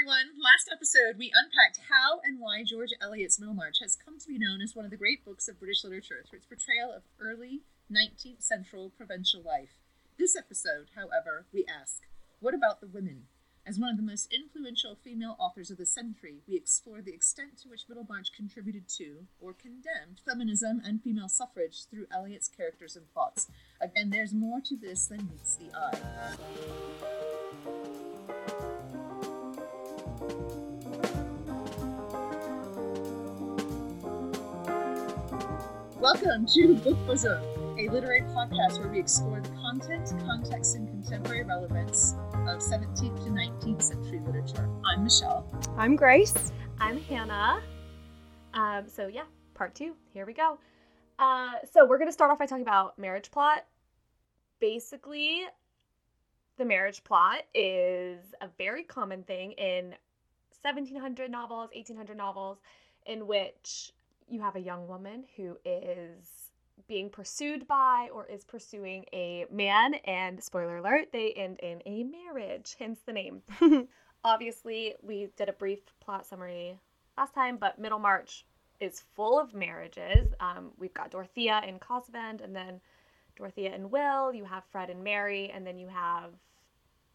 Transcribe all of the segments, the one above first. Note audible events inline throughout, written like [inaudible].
everyone. Last episode, we unpacked how and why George Eliot's Middlemarch has come to be known as one of the great books of British literature through its portrayal of early 19th century provincial life. This episode, however, we ask, what about the women? As one of the most influential female authors of the century, we explore the extent to which Middlemarch contributed to, or condemned, feminism and female suffrage through Eliot's characters and plots. Again, there's more to this than meets the eye. Welcome to Book Bosom, a literary podcast where we explore the content, context, and contemporary relevance of 17th to 19th century literature. I'm Michelle. I'm Grace. I'm Hannah. Um, so yeah, part two. Here we go. Uh, so we're gonna start off by talking about marriage plot. Basically, the marriage plot is a very common thing in 1700 novels, 1800 novels, in which you have a young woman who is being pursued by or is pursuing a man, and spoiler alert, they end in a marriage, hence the name. [laughs] Obviously, we did a brief plot summary last time, but Middlemarch is full of marriages. Um, we've got Dorothea and Casaubon, and then Dorothea and Will. You have Fred and Mary, and then you have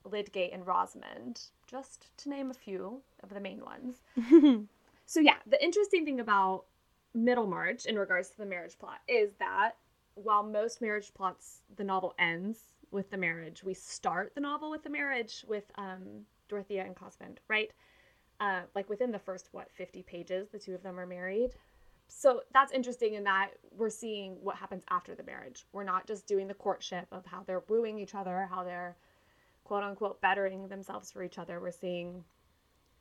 Lydgate and Rosamond, just to name a few of the main ones. [laughs] so, yeah, the interesting thing about Middlemarch in regards to the marriage plot is that while most marriage plots, the novel ends with the marriage, we start the novel with the marriage with um, Dorothea and Casaubon, right? Uh, like within the first, what, 50 pages, the two of them are married. So that's interesting in that we're seeing what happens after the marriage. We're not just doing the courtship of how they're wooing each other, how they're quote unquote bettering themselves for each other. We're seeing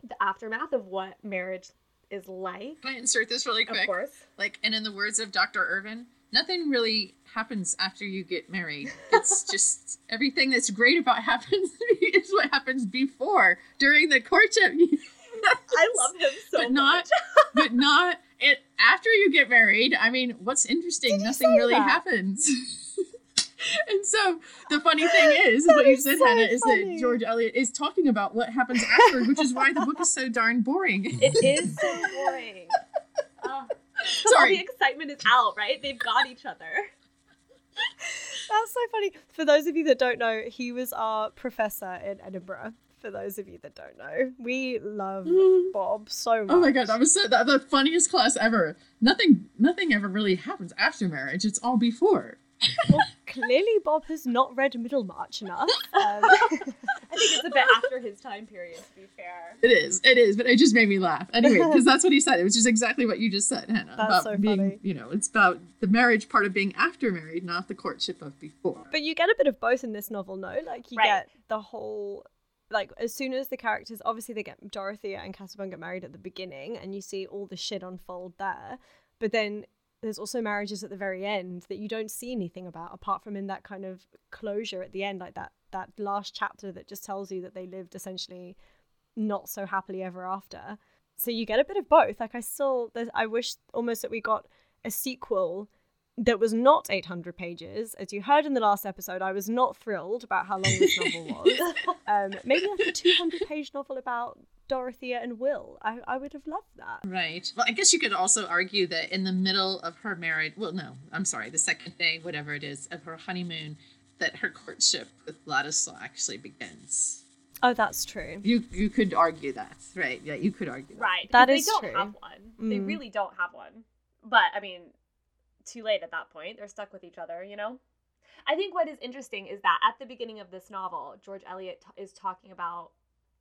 the aftermath of what marriage is like. Can I insert this really quick? Of course. Like, and in the words of Dr. Irvin, nothing really happens after you get married. It's [laughs] just everything that's great about happens [laughs] is what happens before during the courtship. [laughs] I love him so but not, but not it after you get married. I mean, what's interesting? Did Nothing really that? happens. And so the funny thing is, That what you said, so Hannah, is that. George Eliot is talking about what happens afterward, which is why the book is so darn boring. [laughs] It is so boring. [laughs] Uh, all the excitement is out, right? They've got each other. That's so funny. For those of you that don't know, he was our professor in Edinburgh. For those of you that don't know, we love Bob so much. Oh my god, that was so, that, the funniest class ever. Nothing, nothing ever really happens after marriage. It's all before. Well, clearly, Bob has not read Middlemarch enough. Um, [laughs] I think it's a bit after his time period, to be fair. It is, it is, but it just made me laugh anyway because that's what he said. It was just exactly what you just said, Hannah. That's about so being, funny. you know, it's about the marriage part of being after married, not the courtship of before. but you get a bit of both in this novel, no? Like you Right. get the whole. Like as soon as the characters, obviously they get Dorothea and Casaubon get married at the beginning, and you see all the shit unfold there. But then there's also marriages at the very end that you don't see anything about, apart from in that kind of closure at the end, like that that last chapter that just tells you that they lived essentially not so happily ever after. So you get a bit of both. Like I still, I wish almost that we got a sequel that was not 800 pages. As you heard in the last episode, I was not thrilled about how long this novel was. [laughs] Um, maybe like a 200 page novel about Dorothea and Will. I, I would have loved that. Right. Well, I guess you could also argue that in the middle of her marriage, well, no, I'm sorry, the second day, whatever it is, of her honeymoon, that her courtship with Ladislaw actually begins. Oh, that's true. You you could argue that, right? Yeah, you could argue that. Right. That is because is they don't true. have one. They Mm. really don't have one. But I mean, too late at that point. They're stuck with each other, you know? I think what is interesting is that at the beginning of this novel, George Eliot t- is talking about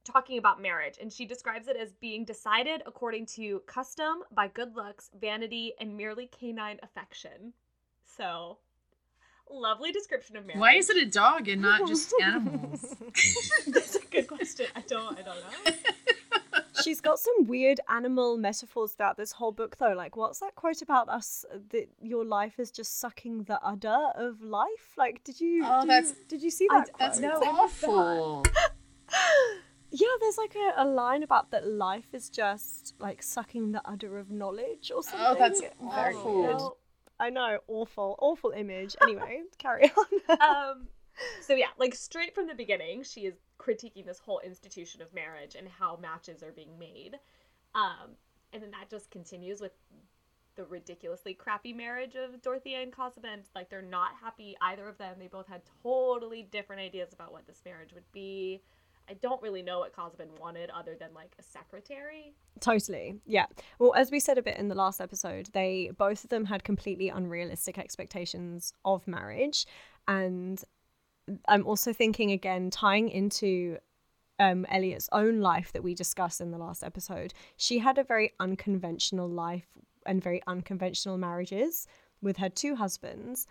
talking about marriage and she describes it as being decided according to custom by good looks, vanity, and merely canine affection. So, lovely description of marriage. Why is it a dog and not just [laughs] animals? [laughs] That's a good question. I don't I don't know. [laughs] She's got some weird animal metaphors throughout this whole book, though. Like, what's that quote about us that your life is just sucking the udder of life? Like, did you? Oh, did that's- you, did you see I- that? That's quote? No, awful. Yeah, there's like a, a line about that life is just like sucking the udder of knowledge or something. Oh, that's Very awful. weird. I know, awful, awful image. Anyway, [laughs] carry on. um so yeah, like straight from the beginning, she is critiquing this whole institution of marriage and how matches are being made. Um, and then that just continues with the ridiculously crappy marriage of Dorothea and Casaubon. Like they're not happy either of them. They both had totally different ideas about what this marriage would be. I don't really know what Casaubon wanted other than like a secretary. Totally. Yeah. Well, as we said a bit in the last episode, they both of them had completely unrealistic expectations of marriage. And I'm also thinking again, tying into um, Eliot's own life that we discussed in the last episode, she had a very unconventional life and very unconventional marriages with her two husbands.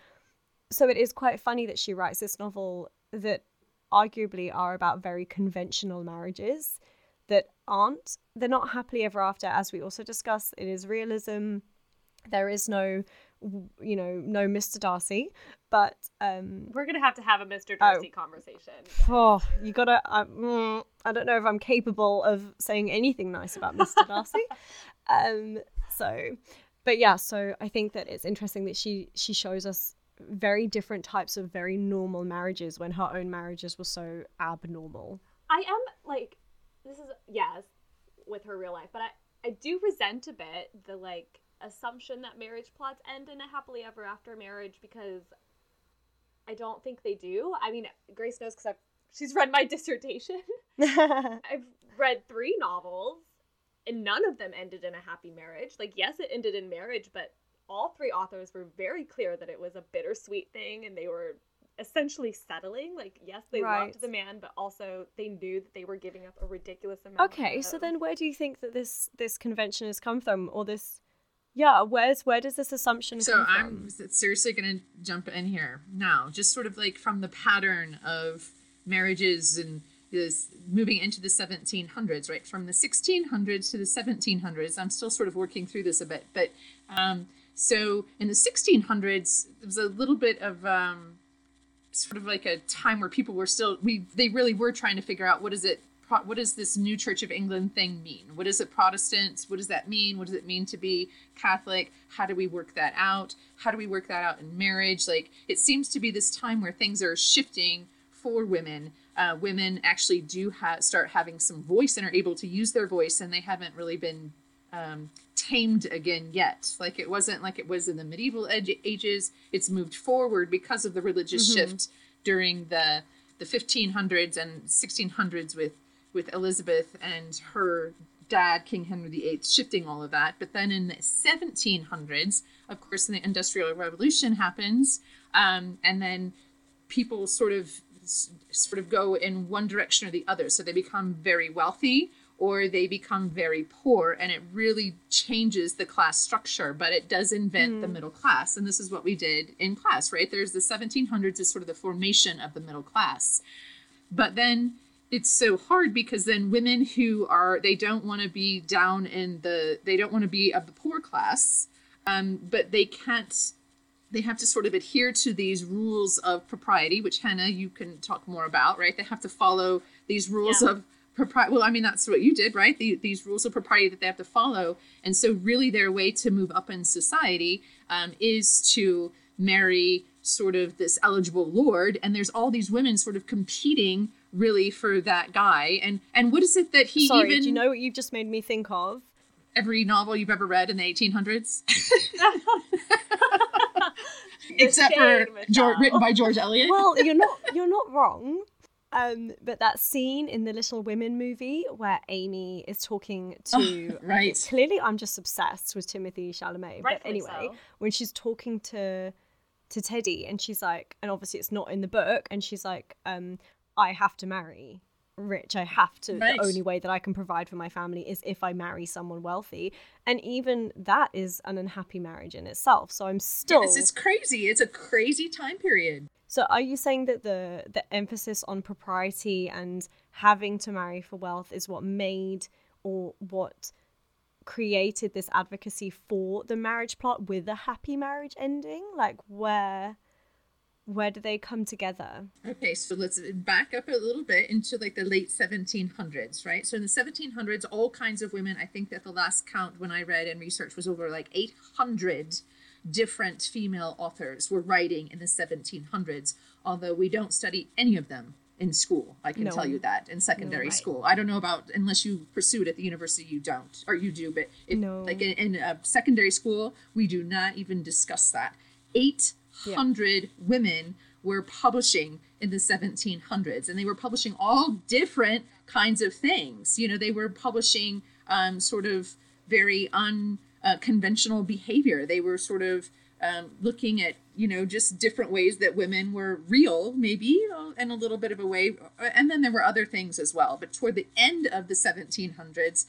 So it is quite funny that she writes this novel that arguably are about very conventional marriages that aren't. They're not happily ever after as we also discuss. It is realism. There is no you know no mr darcy but um we're gonna have to have a mr darcy oh, conversation. Oh you gotta mm, i don't know if i'm capable of saying anything nice about mr darcy. [laughs] Um so but yeah so i think that it's interesting that she she shows us very different types of very normal marriages when her own marriages were so abnormal. I am like this is yes with her real life, but I I do resent a bit the like assumption that marriage plots end in a happily ever after marriage because I don't think they do. I mean, Grace knows because she's read my [laughs] dissertation. [laughs] I've read three novels, and none of them ended in a happy marriage. Like, yes, it ended in marriage, but all three authors were very clear that it was a bittersweet thing and they were essentially settling like yes they right. loved the man but also they knew that they were giving up a ridiculous amount okay so then where do you think that this this convention has come from or this yeah where's where does this assumption so i'm seriously gonna jump in here now just sort of like from the pattern of marriages and this moving into the 1700s right? From the 1600s to the 1700s i'm still sort of working through this a bit but um, so in the 1600s, there was a little bit of um, sort of like a time where people were still we they really were trying to figure out what is it what does this new Church of England thing mean? What is it Protestant? What does that mean? What does it mean to be Catholic? How do we work that out? How do we work that out in marriage? Like it seems to be this time where things are shifting for women. Uh, women actually do ha- start having some voice and are able to use their voice, and they haven't really been um, tamed again yet. Like it wasn't like it was in the medieval ed- ages. It's moved forward because of the religious mm-hmm. shift during the the 1500s and 1600s with with Elizabeth and her dad, King Henry VIII, shifting all of that. But then in the 1700s, of course, the Industrial Revolution happens, um, and then people sort of sort of go in one direction or the other. So they become very wealthy or they become very poor and it really changes the class structure but it does invent mm. the middle class and this is what we did in class right there's the 1700s is sort of the formation of the middle class but then it's so hard because then women who are they don't want to be down in the they don't want to be of the poor class um, but they can't they have to sort of adhere to these rules of propriety which hannah you can talk more about right they have to follow these rules yeah. of propri- well i mean that's what you did right? The, these rules of propriety that they have to follow. And so really their way to move up in society um, is to marry sort of this eligible lord. And there's all these women sort of competing really for that guy. And and what is it that he Sorry, even do you know what you've just made me think of? Every novel you've ever read in the 1800s [laughs] except for George, written by George Eliot. Well, you're not you're not wrong. Um, but that scene in the Little Women movie where Amy is talking to oh, [laughs] right. Clearly, I'm just obsessed with Timothy Chalamet. but anyway, so. when she's talking to to Teddy and she's like, and obviously it's not in the book, and she's like, um, I have to marry rich. I have to. Right. The only way that I can provide for my family is if I marry someone wealthy, and even that is an unhappy marriage in itself. So I'm still. Yes, it's crazy. It's a crazy time period. So are you saying that the the emphasis on propriety and having to marry for wealth is what made or what created this advocacy for the marriage plot with a happy marriage ending? Like where where do they come together? Okay, so let's back up a little bit into like the late 1700s, right? So in the 1700s, all kinds of women, I think that the last count when I read and researched was over like 800 different female authors were writing in the 1700s, although we don't study any of them in school. I can No. tell you that in secondary right. school. I don't know about unless you pursue it at the university, you don't, or you do, but it, No. like in, in uh, secondary school, we do not even discuss that. 800 women were publishing in the 1700s, and they were publishing all different kinds of things. You know, they were publishing um, sort of very unconventional behavior. They were sort of um, looking at you know just different ways that women were real maybe uh, in a little bit of a way. And then there were other things as well. But toward the end of the 1700s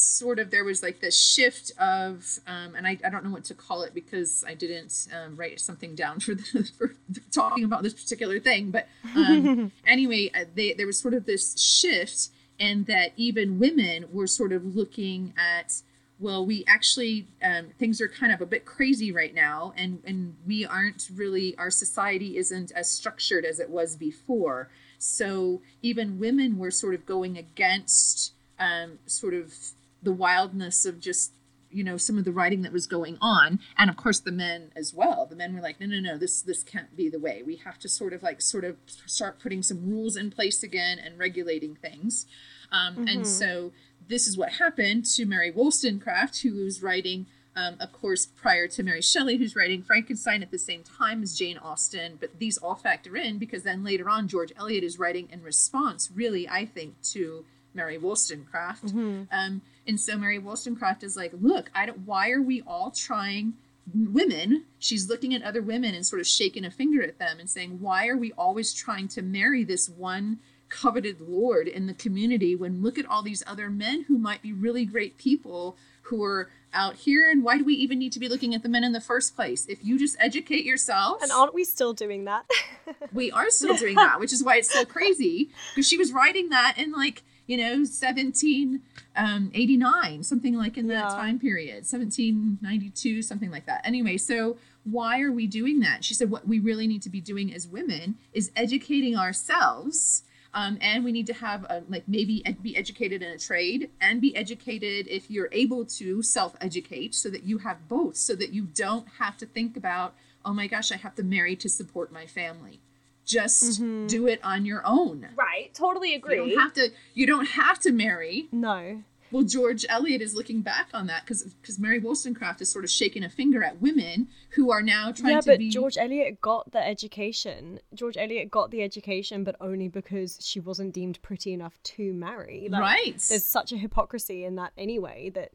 sort of there was like this shift of um, and I, I don't know what to call it because i didn't um, write something down for, the, [laughs] for talking about this particular thing. But um, [laughs] anyway uh, they, there was sort of this shift and that even women were sort of looking at well we actually um, things are kind of a bit crazy right now and and we aren't really our society isn't as structured as it was before. So even women were sort of going against um, sort of the wildness of just you know some of the writing that was going on. And of course the men as well. The men were like no no no this this can't be the way. We have to sort of like sort of start putting some rules in place again and regulating things. Um, and so this is what happened to mary wollstonecraft who was writing um, of course prior to mary shelley who's writing frankenstein at the same time as jane austen but these all factor in because then later on george eliot is writing in response really i think to mary wollstonecraft um, and so Mary Wollstonecraft is like, look, I don't. Why are we all trying? Women. She's looking at other women and sort of shaking a finger at them and saying, why are we always trying to marry this one coveted lord in the community when look at all these other men who might be really great people who are out here and why do we even need to be looking at the men in the first place if you just educate yourself And aren't we still doing that? [laughs] we are still doing that, which is why it's so crazy. Because she was writing that in like, you know, 1789, um, something like in that time period, 1792, something like that. Anyway, so why are we doing that? She said, what we really need to be doing as women is educating ourselves. Um, and we need to have a, like maybe ed- be educated in a trade and be educated if you're able to self-educate so that you have both so that you don't have to think about oh my gosh i have to marry to support my family just do it on your own Right. Totally you agree. don't have to you don't have to marry no. Well george eliot is looking back on that because because mary wollstonecraft is sort of shaking a finger at women who are now trying Yeah, to but be George Eliot got the education. George Eliot got the education, but only because she wasn't deemed pretty enough to marry. Like, right There's such a hypocrisy in that anyway that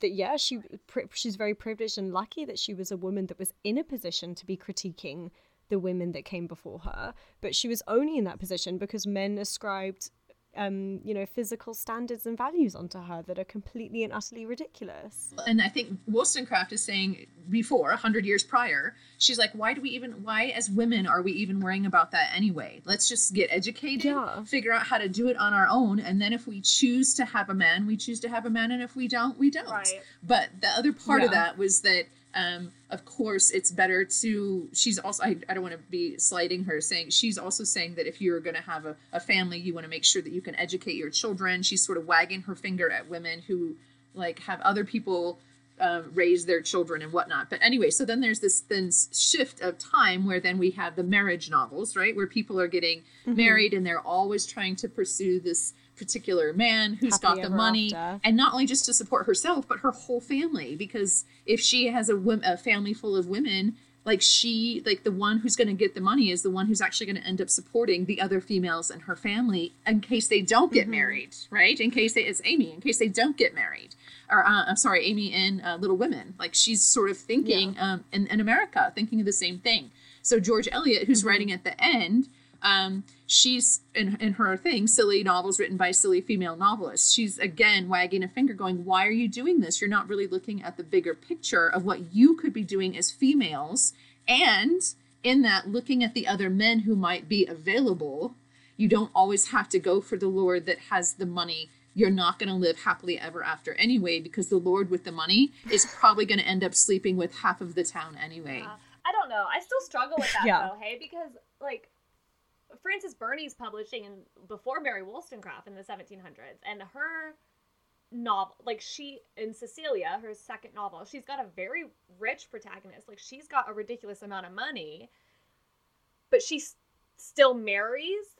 that yeah she she's very privileged and lucky that she was a woman that was in a position to be critiquing the women that came before her but she was only in that position because men ascribed um you know physical standards and values onto her that are completely and utterly ridiculous and I think Wollstonecraft is saying before, a hundred years prior, she's like, why do we even, why as women are we even worrying about that anyway? Let's just get educated, Yeah. figure out how to do it on our own, and then if we choose to have a man, we choose to have a man, and if we don't, we don't. Right. But the other part of that was that. Um, of course, it's better to. She's also. I, I don't want to be slighting her, saying she's also saying that if you're going to have a, a family, you want to make sure that you can educate your children. She's sort of wagging her finger at women who like have other people um, raise their children and whatnot. But anyway, so then there's this then shift of time where then we have the marriage novels, right, where people are getting Mm-hmm. married and they're always trying to pursue this particular man who's Happily got the money after. and not only just to support herself but her whole family. Because if she has a, wom- a family full of women like she like the one who's going to get the money is the one who's actually going to end up supporting the other females in her family in case they don't get married right? In case they, it's amy in case they don't get married. Or uh, i'm sorry amy in uh, little women. Like she's sort of thinking um, in, in america thinking of the same thing. So george eliot who's writing at the end um, she's in, in her thing silly novels written by silly female novelists. She's again wagging a finger going why are you doing this? You're not really looking at the bigger picture of what you could be doing as females. And in that looking at the other men who might be available you don't always have to go for the lord that has the money. You're not going to live happily ever after anyway because the lord with the money is probably going to end up sleeping with half of the town anyway. Uh, I don't know. I still struggle with that Yeah. though, hey, because like Frances Burney's publishing in before Mary Wollstonecraft in the 1700s, and her novel like she in Cecilia, her second novel, she's got a very rich protagonist. Like she's got a ridiculous amount of money, but she s- still marries.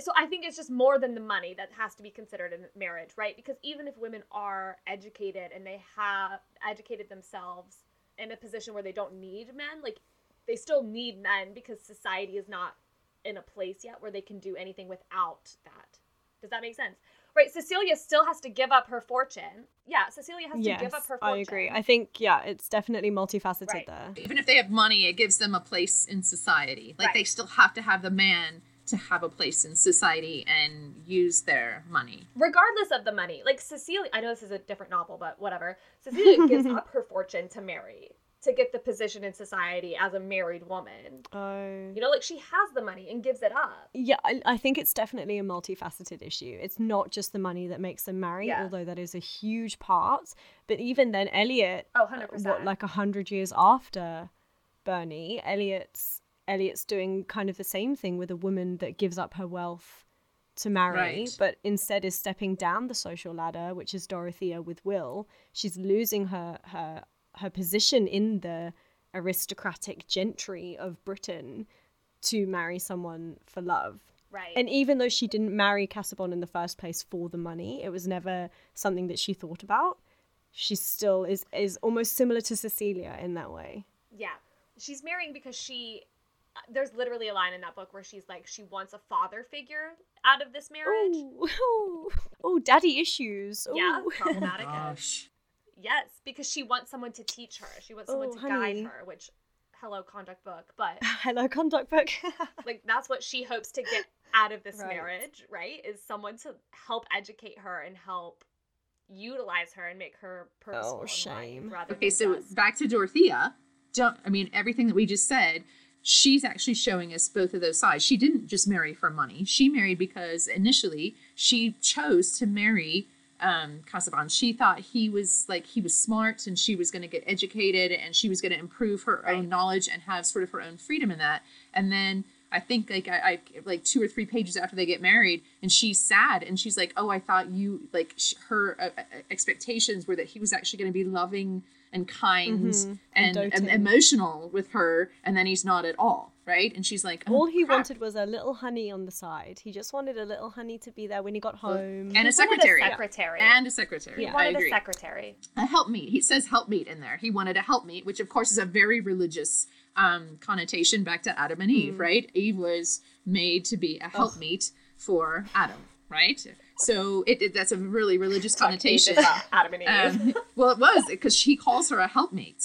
So I think it's just more than the money that has to be considered in marriage, right? Because even if women are educated and they have educated themselves in a position where they don't need men, like they still need men because society is not in a place yet where they can do anything without that. Does that make sense? Right, Cecilia still has to give up her fortune. Yeah, Cecilia has yes, to give up her fortune. I agree. I think yeah, it's definitely multifaceted Right. there. Even if they have money, it gives them a place in society. Like they still have to have the man to have a place in society and use their money. regardless of the money. Like Cecilia, I know this is a different novel, but whatever. Cecilia gives [laughs] up her fortune to marry, to get the position in society as a married woman. Oh. You know, like she has the money and gives it up. Yeah, I, I think it's definitely a multifaceted issue. It's not just the money that makes them marry, Yeah. although that is a huge part. But even then, Eliot, Oh, uh, 100%. what like a hundred years after Burney, Eliot's Eliot's doing kind of the same thing with a woman that gives up her wealth to marry, Right. but instead is stepping down the social ladder, which is Dorothea with Will. She's losing her her her position in the aristocratic gentry of Britain to marry someone for love. Right. And even though she didn't marry Casaubon in the first place for the money, it was never something that she thought about. She still is is almost similar to Cecilia in that way. yeah. She's marrying because she uh, there's literally a line in that book where she's like she wants a father figure out of this marriage. Oh, oh, oh, daddy issues. Yeah, Ooh. [laughs] problematic. Gosh. Yes, because she wants someone to teach her. She wants someone Oh, to honey. guide her, which hello conduct book, but [laughs] Hello, conduct book. [laughs] like that's what she hopes to get [laughs] out of this Right. marriage, right? Is someone to help educate her and help utilize her and make her purposeful. Oh, in life shame. rather Okay, so just- back to Dorothea. Don't I mean everything that we just said? She's actually showing us both of those sides. She didn't just marry for money. She married because initially she chose to marry um, Casaubon. She thought he was like he was smart and she was going to get educated and she was going to improve her Right. own knowledge and have sort of her own freedom in that. And then I think like I, I like two or three pages after they get married and she's sad and she's like, oh, I thought you like sh- her uh, uh, expectations were that he was actually going to be loving and kind Mhm. and, And and emotional with her, and then he's not at all, right? And she's like, oh, All he crap. wanted was a little honey on the side. He just wanted a little honey to be there when he got home. and a He wanted secretary, secretary. and a secretary. he Yeah. I wanted agree. a secretary. a helpmeet. He says helpmeet in there. He wanted a helpmeet, which of course is a very religious um, connotation back to Adam and Mm. Eve, right? Eve was made to be a helpmeet for Adam, right? So it, it- that's a really religious connotation. Adam and Eve. Um, well, it was because she calls her a helpmate.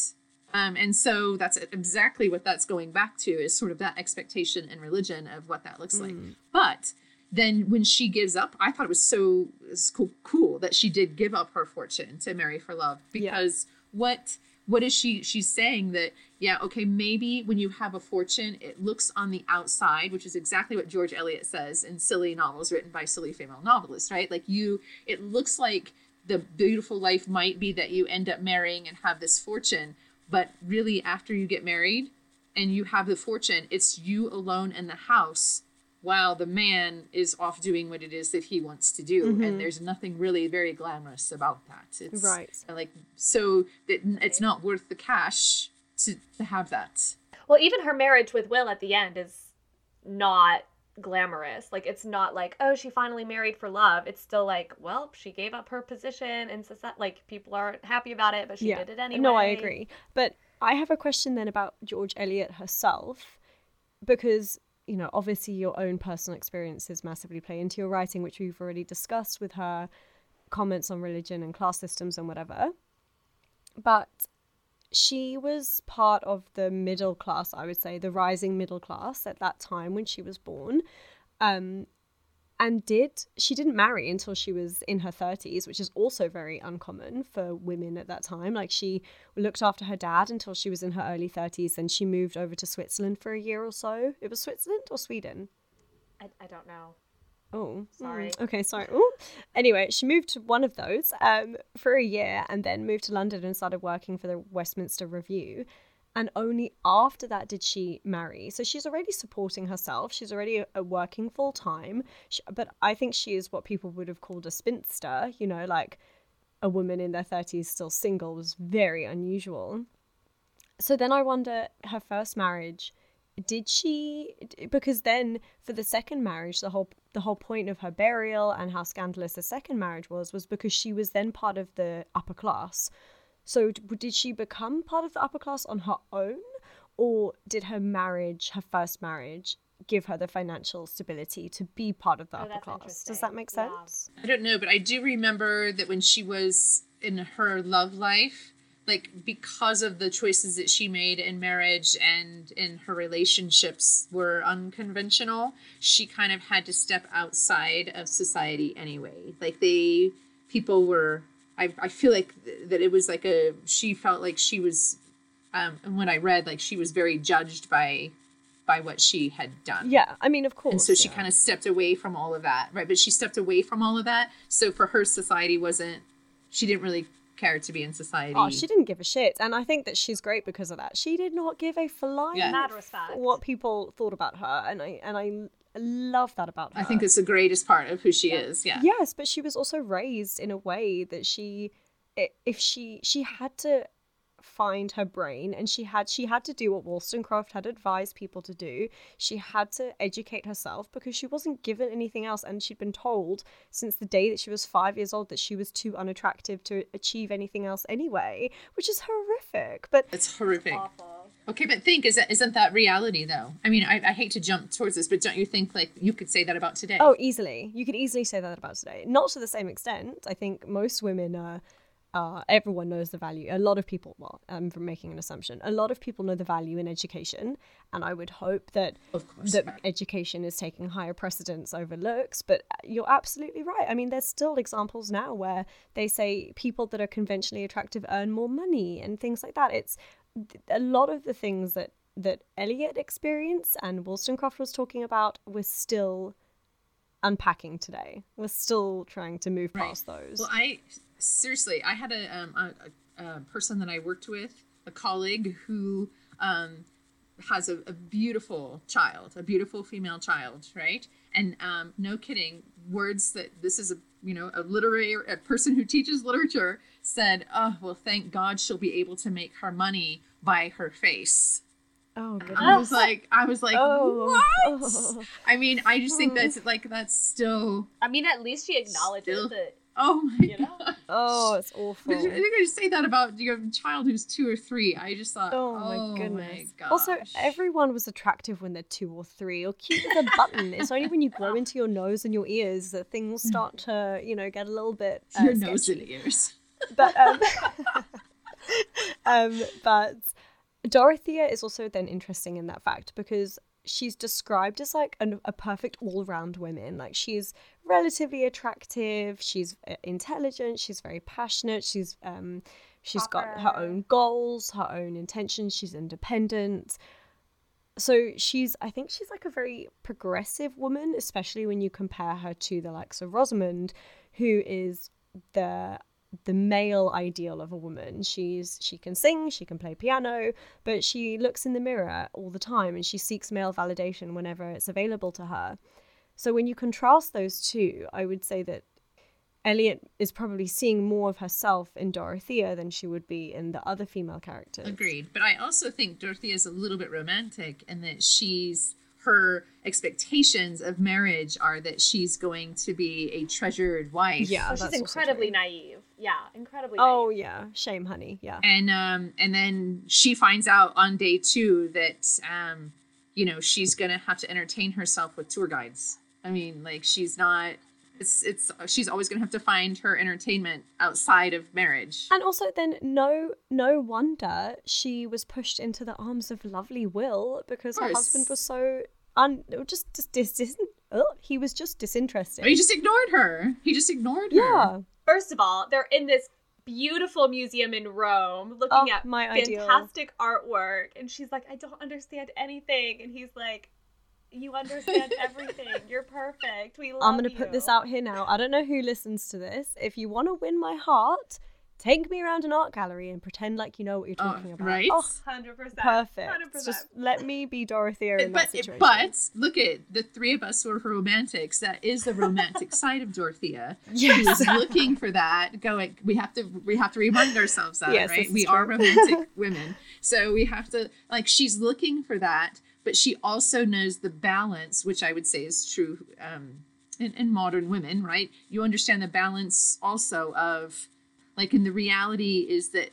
Um, and so that's exactly what that's going back to is sort of that expectation and religion of what that looks like. Mm. But then when she gives up, I thought it was so it was cool, cool that she did give up her fortune to marry for love Yeah. because what what is she she's saying that yeah okay maybe when you have a fortune it looks on the outside which is exactly what george eliot says in silly novels written by silly female novelists right? Like you it looks like the beautiful life might be that you end up marrying and have this fortune but really after you get married and you have the fortune it's you alone in the house while the man is off doing what it is that he wants to do Mhm. and there's nothing really very glamorous about that it's Right. like so that it's not worth the cash to, to have that Well, even her marriage with Will at the end is not glamorous. Like it's not like, oh, she finally married for love. It's still like, well, she gave up her position and society. Like people aren't happy about it, but she did it anyway. No, I agree. But I have a question then about George Eliot herself, because you know, obviously your own personal experiences massively play into your writing, which we've already discussed with her comments on religion and class systems and whatever. But she was part of the middle class, I would say, the rising middle class at that time when she was born. Um, and did she didn't marry until she was in her 30s which is also very uncommon for women at that time like she looked after her dad until she was in her early 30s and she moved over to switzerland for a year or so it was switzerland or sweden I, I don't know. Oh, Sorry. mm, Okay, sorry. Ooh. Anyway, she moved to one of those um, for a year and then moved to London and started working for the Westminster Review. And only after that did she marry. So she's already supporting herself. She's already uh, working full time. But I think she is what people would have called a spinster, you know, like a woman in their 30s still single was very unusual. So then I wonder her first marriage did she because then for the second marriage the whole the whole point of her burial and how scandalous the second marriage was was because she was then part of the upper class so did she become part of the upper class on her own or did her marriage her first marriage give her the financial stability to be part of the Oh, upper class does that make Yeah. sense I don't know, but I do remember that when she was in her love life, like because of the choices that she made in marriage and in her relationships were unconventional, she kind of had to step outside of society anyway. Like they, people were, I, I feel like th- that it was like a, she felt like she was, um, and when I read, like she was very judged by, by what she had done. yeah i mean of course And so she yeah. kind of stepped away from all of that, right? But she stepped away from all of that. So for her, society wasn't, she didn't really care to be in society. Oh, she didn't give a shit, and I think that she's great because of that. She did not give a flying Yeah. Mad respect. what people thought about her, and I and I love that about her. I think it's the greatest part of who she is. Yeah. yes, but she was also raised in a way that she, if she she had to find her brain and she had she had to do what Wollstonecraft had advised people to do. She had to educate herself because she wasn't given anything else and she'd been told since the day that she was 5 years old that she was too unattractive to achieve anything else anyway, which is horrific. But It's horrific. Awful. Okay, but think, is that, isn't that reality though? I mean, I, I hate to jump towards this, but don't you think like you could say that about today? Oh, easily. You could easily say that about today. Not to the same extent. I think most women are. Uh, everyone knows the value. A lot of people, well, I'm from making an assumption. A lot of people know the value in education, and I would hope that that education is taking higher precedence over looks. But you're absolutely right. I mean, there's still examples now where they say people that are conventionally attractive earn more money and things like that. It's a lot of the things that that Eliot experienced and Wollstonecraft was talking about. We're still unpacking today. We're still trying to move Right. past those. Well, I seriously, I had a, um, a, a, a person that I worked with, a colleague who um, has a, a beautiful child, a beautiful female child, right? And um, no kidding, words that this is a you know a literary a person who teaches literature said, "Oh well, thank God she'll be able to make her money by her face." oh I was like, I was like, Oh. what? [laughs] I mean, I just think that's [laughs] like that's still. I mean, at least she acknowledges Still- it. Oh my You know? god. Oh, it's awful. But you're going to say that about your child who's two or three. I just thought, Oh oh, my goodness. gosh. also, everyone was attractive when they're two or three, or cute as a button. It's only when you [laughs] grow into your nose and your ears that things start to, you know, get a little bit uh, your nose and ears. But um, [laughs] um, but Dorothea is also then interesting in that fact because she's described as like an, a perfect all-round woman. Like she's relatively attractive, she's uh, intelligent, she's very passionate, she's um, she's got her own goals, her own intentions, she's independent. So she's I think she's like a very progressive woman, especially when you compare her to the likes of Rosamond, who is the the male ideal of a woman. She's she can sing, she can play piano, but she looks in the mirror all the time and she seeks male validation whenever it's available to her. So when you contrast those two, I would say that Eliot is probably seeing more of herself in Dorothea than she would be in the other female characters. Agreed. But I also think Dorothea is a little bit romantic in that she's her expectations of marriage are that she's going to be a treasured wife. Yeah, So she's incredibly naive. Yeah, incredibly Oh naive. yeah, shame, honey. Yeah. And um and then she finds out on day 2 that um you know, she's going to have to entertain herself with tour guides. I mean, like she's not it's it's she's always going to have to find her entertainment outside of marriage. And also, then no, no wonder she was pushed into the arms of lovely Will because her husband was so un, just just dis, dis, oh, he was just disinterested. He just ignored her. He just ignored her. yeah, First of all, they're in this beautiful museum in Rome looking Oh, at my ideal. fantastic artwork. And she's like, I don't understand anything. And he's like, You understand [laughs] everything. You're perfect. We love you. I'm gonna put this out here now. I don't know who listens to this. If you want to win my heart, take me around an art gallery and pretend like you know what you're Oh, talking about. right? Oh, 100%. perfect. 100%. Just let me be Dorothea in but that situation. but look at the three of us who are romantics. That is the romantic [laughs] side of Dorothea. yes. Who's looking for that? Going, we have to we have to remind ourselves that Yes, right. this is We are romantic [laughs] women, so we have to like she's looking for that, but she also knows the balance, which I would say is true um, in, in modern women. Right? You understand the balance also of like, and the reality is that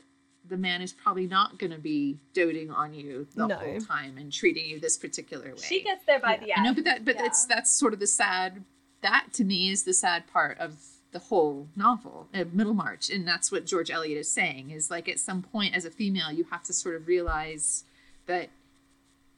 the man is probably not going to be doting on you the No. whole time and treating you this particular way. She gets there by the I end. know, but that but Yeah. that's that's sort of the sad. That to me is the sad part of the whole novel, uh, Middlemarch, and that's what George Eliot is saying. Is like at some point as a female, you have to sort of realize that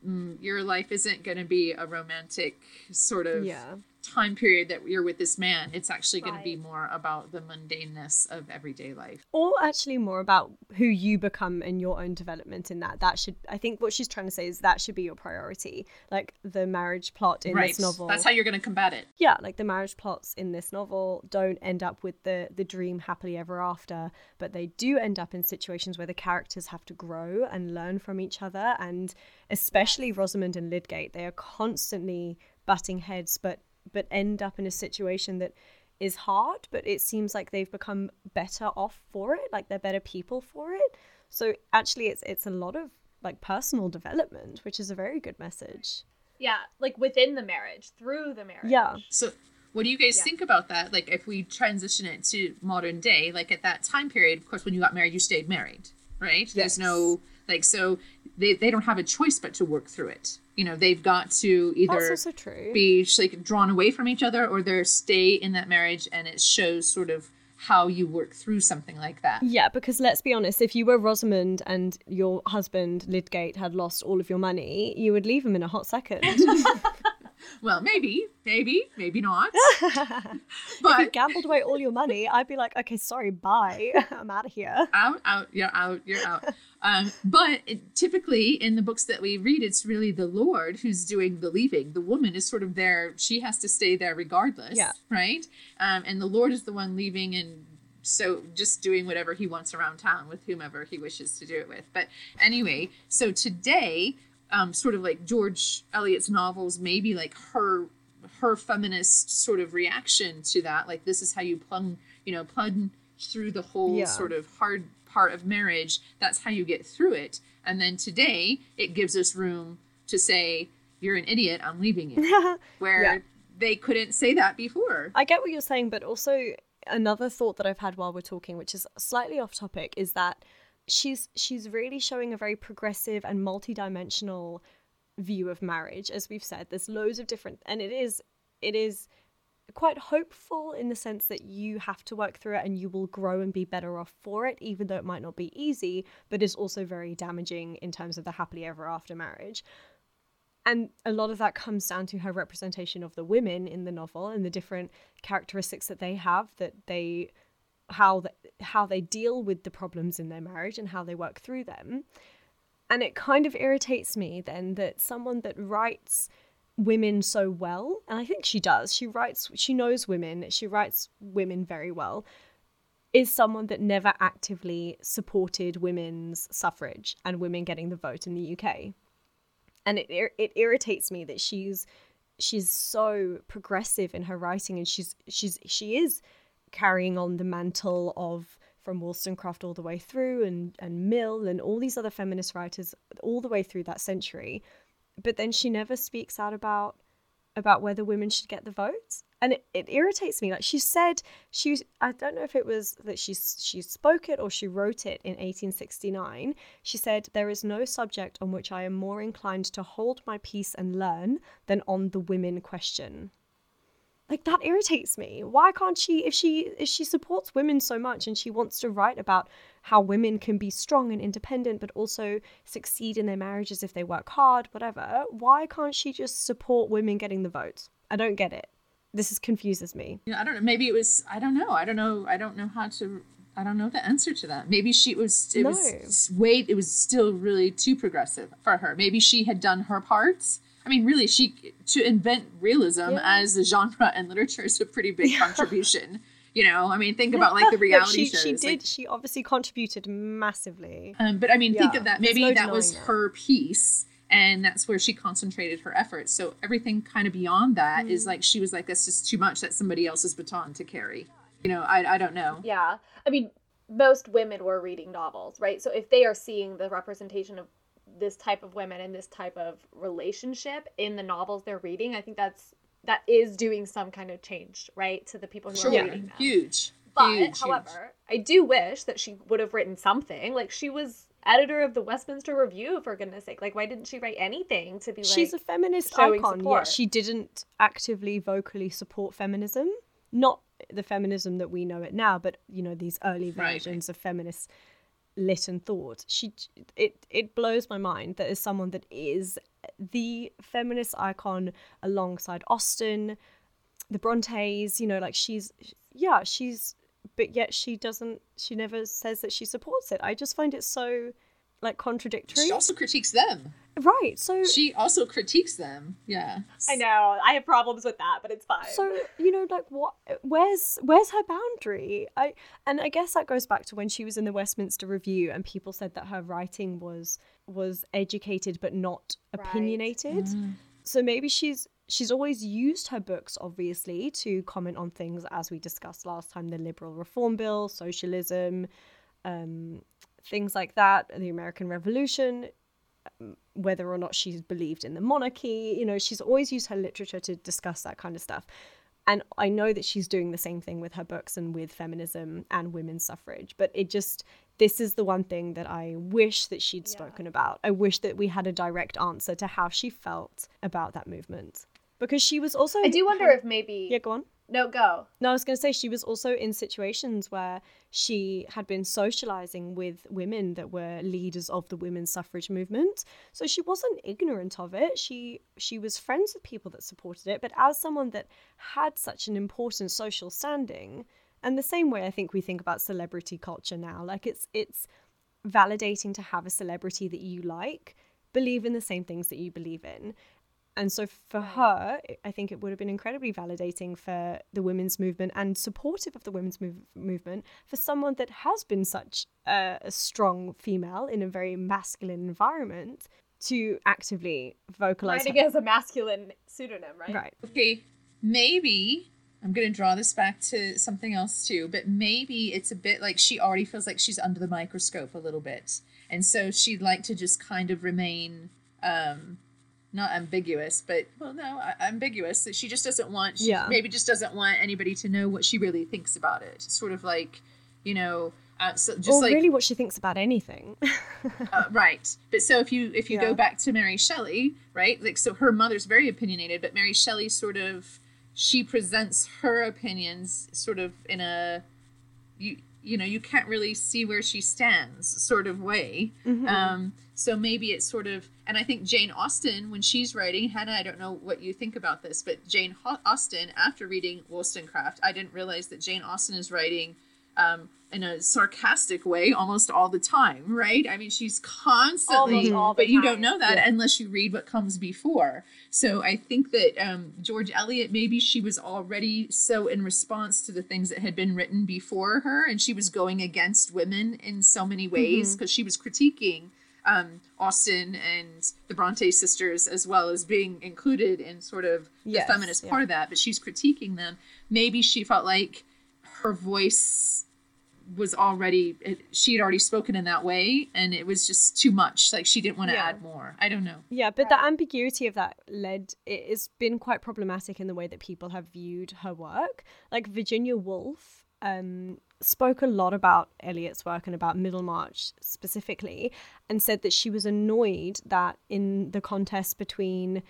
mm, your life isn't going to be a romantic sort of Yeah. Time period that you're with this man. It's actually going to be more about the mundaneness of everyday life. or actually more about who you become and your own development in that that should i think what she's trying to say is that should be your priority like the marriage plot in right. this novel That's how you're going to combat it. yeah like the marriage plots in this novel don't end up with the the dream happily ever after but they do end up in situations where the characters have to grow and learn from each other and especially rosamond and lydgate they are constantly butting heads but but end up in a situation that is hard but it seems like they've become better off for it like they're better people for it so actually it's it's a lot of like personal development which is a very good message yeah, like within the marriage, through the marriage. yeah So, what do you guys Yeah. think about that? Like, if we transition it to modern day, like at that time period, of course, when you got married, you stayed married, right? There's no like, so they they don't have a choice but to work through it. You know, they've got to either true be like drawn away from each other, or they're stay in that marriage, and it shows sort of how you work through something like that. Yeah, because let's be honest, if you were Rosamond and your husband Lydgate had lost all of your money, you would leave him in a hot second. [laughs] Well, maybe, maybe, maybe not. But [laughs] if you gambled away all your money, I'd be like, okay, sorry, bye. [laughs] I'm out of here. out, out, you're out, you're out. Um, but it, typically in the books that we read, it's really the Lord who's doing the leaving. The woman is sort of there; she has to stay there regardless, Yeah. right? Um, and the Lord is the one leaving and so just doing whatever he wants around town with whomever he wishes to do it with. But anyway, so today, um, sort of like George Eliot's novels, maybe like her her feminist sort of reaction to that, like this is how you plunge, you know, plunge through the whole Yeah. sort of hard part of marriage. That's how you get through it. And then today, it gives us room to say, "You're an idiot. I'm leaving you." [laughs] Where Yeah. they couldn't say that before. I get what you're saying, but also another thought that I've had while we're talking, which is slightly off topic, is that she's she's really showing a very progressive and multi-dimensional view of marriage. As we've said, there's loads of different, and it is it is quite hopeful in the sense that you have to work through it and you will grow and be better off for it, even though it might not be easy, but is also very damaging in terms of the happily ever after marriage. And a lot of that comes down to her representation of the women in the novel and the different characteristics that they have that they how the, how they deal with the problems in their marriage and how they work through them. And it kind of irritates me then that someone that writes women so well, and I think she does, she writes, she knows women, she writes women very well, is someone that never actively supported women's suffrage and women getting the vote in the UK. And it it irritates me that she's she's so progressive in her writing and she's she's she is carrying on the mantle of from Wollstonecraft all the way through and and Mill and all these other feminist writers all the way through that century. But then she never speaks out about about whether women should get the votes. And it, it irritates me. Like she said she i don't know if it was that she she spoke it or she wrote it in 1869 she said there is no subject on which i am more inclined to hold my peace and learn than on the women question like that irritates me why can't she if she if she supports women so much and she wants to write about how women can be strong and independent but also succeed in their marriages if they work hard whatever why can't she just support women getting the vote i don't get it this is confuses me Yeah, I don't know. Maybe it was. I don't know. I don't know. I don't know how to. I don't know the answer to that. Maybe she was. It No. was way. It was still really too progressive for her. Maybe she had done her parts. I mean, really, she to invent realism Yeah. as a genre and literature is a pretty big Yeah. contribution. You know, I mean, think about like the reality she, shows. She like- did. she obviously contributed massively. Um, but I mean, think of that. Maybe no that was denying her piece, and that's where she concentrated her efforts. So everything kind of beyond that is Mm. like she was like, "That's just too much. That's somebody else's baton to carry." You know, I I don't know. Yeah. I mean, most women were reading novels, right? So if they are seeing the representation of this type of women and this type of relationship in the novels they're reading, I think that's that is doing some kind of change, right, to the people who Sure, are reading them. huge. But huge, huge. however, I do wish that she would have written something. Like she was editor of the Westminster Review, for goodness sake. Like why didn't she write anything to be like She's a feminist showing icon, support. yet she didn't actively vocally support feminism. Not the feminism that we know it now, but you know these early Right. versions of feminist lit and thought. She it it blows my mind that as someone that is the feminist icon alongside Austen, the Brontes, you know, like she's yeah, she's but yet she doesn't she never says that she supports it. I just find it so like contradictory. She also critiques them. Right. So She also critiques them. Yeah. I know. I have problems with that, but it's fine. so you know like what where's where's her boundary i and i guess that goes back to when she was in the westminster review and people said that her writing was was educated but not Right. opinionated so maybe she's she's always used her books obviously to comment on things as we discussed last time the liberal reform bill socialism um things like that the american revolution whether or not she's believed in the monarchy you know she's always used her literature to discuss that kind of stuff. And i know that she's doing the same thing with her books and with feminism and women's suffrage but it just this is the one thing that i wish that she'd Yeah. spoken about. I wish that we had a direct answer to how she felt about that movement. Because she was also I do wonder if maybe yeah go on No, go. no, I was going to say she was also in situations where she had been socializing with women that were leaders of the women's suffrage movement. So she wasn't ignorant of it. She she was friends with people that supported it, but as someone that had such an important social standing, and the same way I think we think about celebrity culture now, like it's it's validating to have a celebrity that you like, believe in the same things that you believe in. And so for Right. her, I think it would have been incredibly validating for the women's movement and supportive of the women's move- movement for someone that has been such a, a strong female in a very masculine environment to actively vocalize. Writing her- as a masculine pseudonym, right? Right. Okay, maybe I'm going to draw this back to something else too, but maybe it's a bit like she already feels like she's under the microscope a little bit. And so she'd like to just kind of remain um not ambiguous, but well no, ambiguous. She just doesn't want she Yeah. maybe just doesn't want anybody to know what she really thinks about it. Sort of like, you know, uh, so just or like really what she thinks about anything. [laughs] uh, right but so if you if you Yeah. go back to mary shelley right like so her mother's very opinionated but mary shelley sort of she presents her opinions sort of in a you you know you can't really see where she stands sort of way Mhm. um so maybe it's sort of and i think jane austen when she's writing hannah i don't know what you think about this but jane austen after reading wollstonecraft i didn't realize that jane austen is writing um, in a sarcastic way almost all the time, right? I mean, she's constantly, Almost all the but you time. don't know that Yeah. unless you read what comes before. So I think that um, George Eliot, maybe she was already so in response to the things that had been written before her, and she was going against women in so many ways because she was critiquing um, Austen and the Bronte sisters as well as being included in sort of Yes, the feminist yeah. part of that, but she's critiquing them. Maybe she felt like her voice was already it, she had already spoken in that way and it was just too much like she didn't want to Yeah. add more i don't know Yeah, but the ambiguity of that led it has been quite problematic in the way that people have viewed her work. Like Virginia Woolf um, spoke a lot about Eliot's work and about Middlemarch specifically, and said that she was annoyed that in the contest between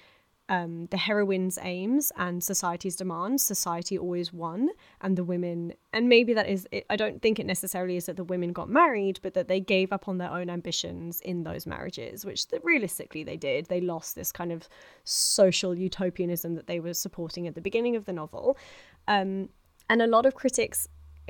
um, the heroine's aims and society's demands, society always won, and the women, and maybe that is, it, I don't think it necessarily is that the women got married, but that they gave up on their own ambitions in those marriages, which that realistically they did. They lost this kind of social utopianism that they were supporting at the beginning of the novel. Um, and a lot of critics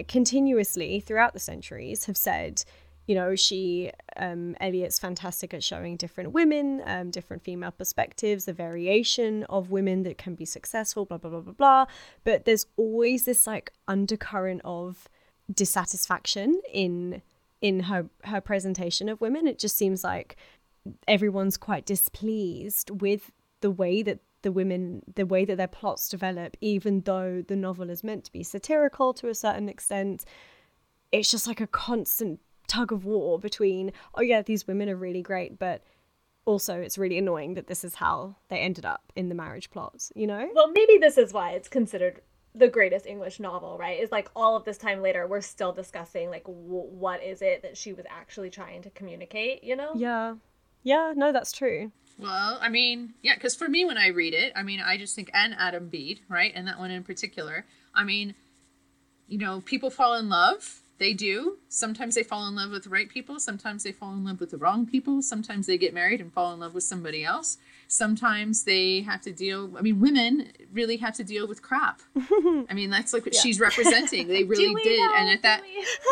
continuously throughout the centuries have said, you know, she, um, Eliot's fantastic at showing different women, um, different female perspectives, the variation of women that can be successful, blah, blah, blah, blah, blah. But there's always this like undercurrent of dissatisfaction in in her her presentation of women it just seems like everyone's quite displeased with the way that the women the way that their plots develop even though the novel is meant to be satirical to a certain extent it's just like a constant tug of war between oh yeah these women are really great but also it's really annoying that this is how they ended up in the marriage plots you know well maybe this is why it's considered the greatest english novel right is like all of this time later we're still discussing like w- what is it that she was actually trying to communicate you know yeah yeah no that's true well, I mean, yeah, because for me, when I read it, I mean, I just think, and Adam Bede, right? And that one in particular, I mean, you know, people fall in love. They do. Sometimes they fall in love with the right people. Sometimes they fall in love with the wrong people. Sometimes they get married and fall in love with somebody else. Sometimes they have to deal. I mean, women really have to deal with crap. [laughs] I mean, that's like what yeah. she's representing. They [laughs] really did. Know? And at that,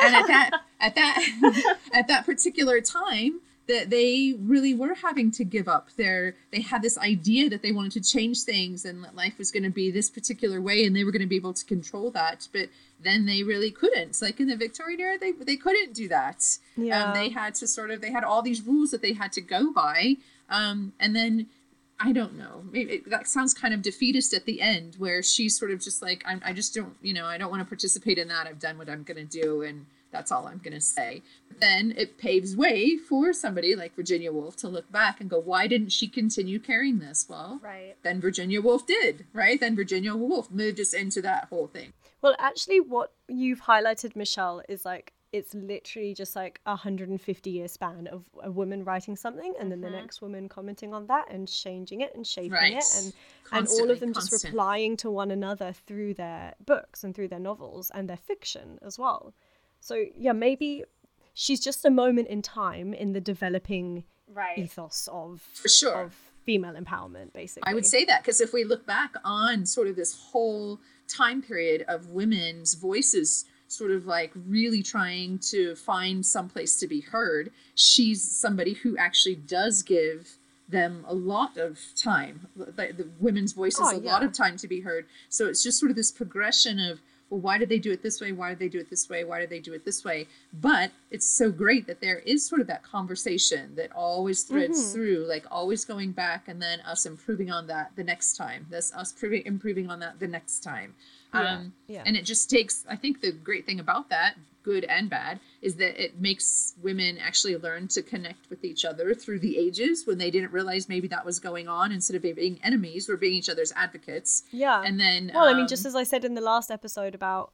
and [laughs] at that, at that, at that particular time, that they really were having to give up their they had this idea that they wanted to change things and that life was going to be this particular way and they were going to be able to control that but then they really couldn't like in the victorian era they, they couldn't do that um, yeah. Um, they had to sort of they had all these rules that they had to go by um, and then I don't know. Maybe it, that sounds kind of defeatist at the end, where she's sort of just like, i I just don't, you know, I don't want to participate in that. I've done what I'm going to do, and that's all I'm going to say. But then it paves way for somebody like Virginia Woolf to look back and go, why didn't she continue carrying this? Well, right. then Virginia Woolf did, right? Then Virginia Woolf moved us into that whole thing. Well, actually, what you've highlighted, Michelle, is like it's literally just like a 150 year span of a woman writing something and then mm-hmm. the next woman commenting on that and changing it and shaping right. it and Constantly, and all of them constant. just replying to one another through their books and through their novels and their fiction as well so yeah, maybe she's just a moment in time in the developing right. ethos of for sure of female empowerment. Basically, I would say that because if we look back on sort of this whole time period of women's voices sort of like really trying to find some place to be heard she's somebody who actually does give them a lot of time the, the women's voices oh, a yeah. lot of time to be heard so it's just sort of this progression of well, why did they do it this way? Why did they do it this way? Why did they do it this way? But it's so great that there is sort of that conversation that always threads mm-hmm. through, like always going back and then us improving on that the next time. This us proving, improving on that the next time. Yeah. Um, yeah. And it just takes, I think the great thing about that good and bad, is that it makes women actually learn to connect with each other through the ages when they didn't realize maybe that was going on. Instead of being enemies, we're being each other's advocates. Yeah. And then, well, um, I mean, just um, as I said in the last episode about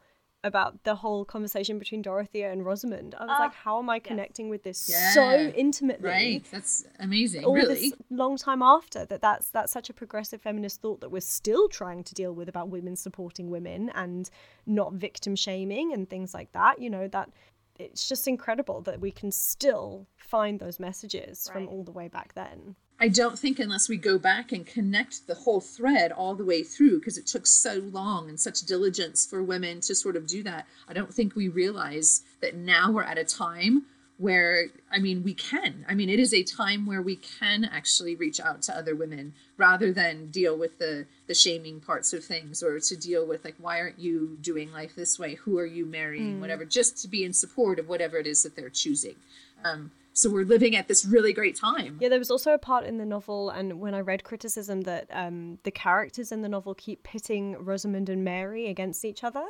about the whole conversation between Dorothea and Rosamond. I was uh, like, how am I connecting yes. with this yeah. so intimately? Right, that's amazing. All really, this long time after that, that's that's such a progressive feminist thought that we're still trying to deal with about women supporting women and not victim shaming and things like that. You know that it's just incredible that we can still find those messages right. from all the way back then. I don't think unless we go back and connect the whole thread all the way through, because it took so long and such diligence for women to sort of do that, I don't think we realize that now we're at a time where, I mean, we can. I mean, it is a time where we can actually reach out to other women rather than deal with the the shaming parts of things or to deal with like why aren't you doing life this way who are you marrying mm. whatever just to be in support of whatever it is that they're choosing um, so we're living at this really great time. Yeah there was also a part in the novel and when i read criticism that um, the characters in the novel keep pitting rosamond and mary against each other.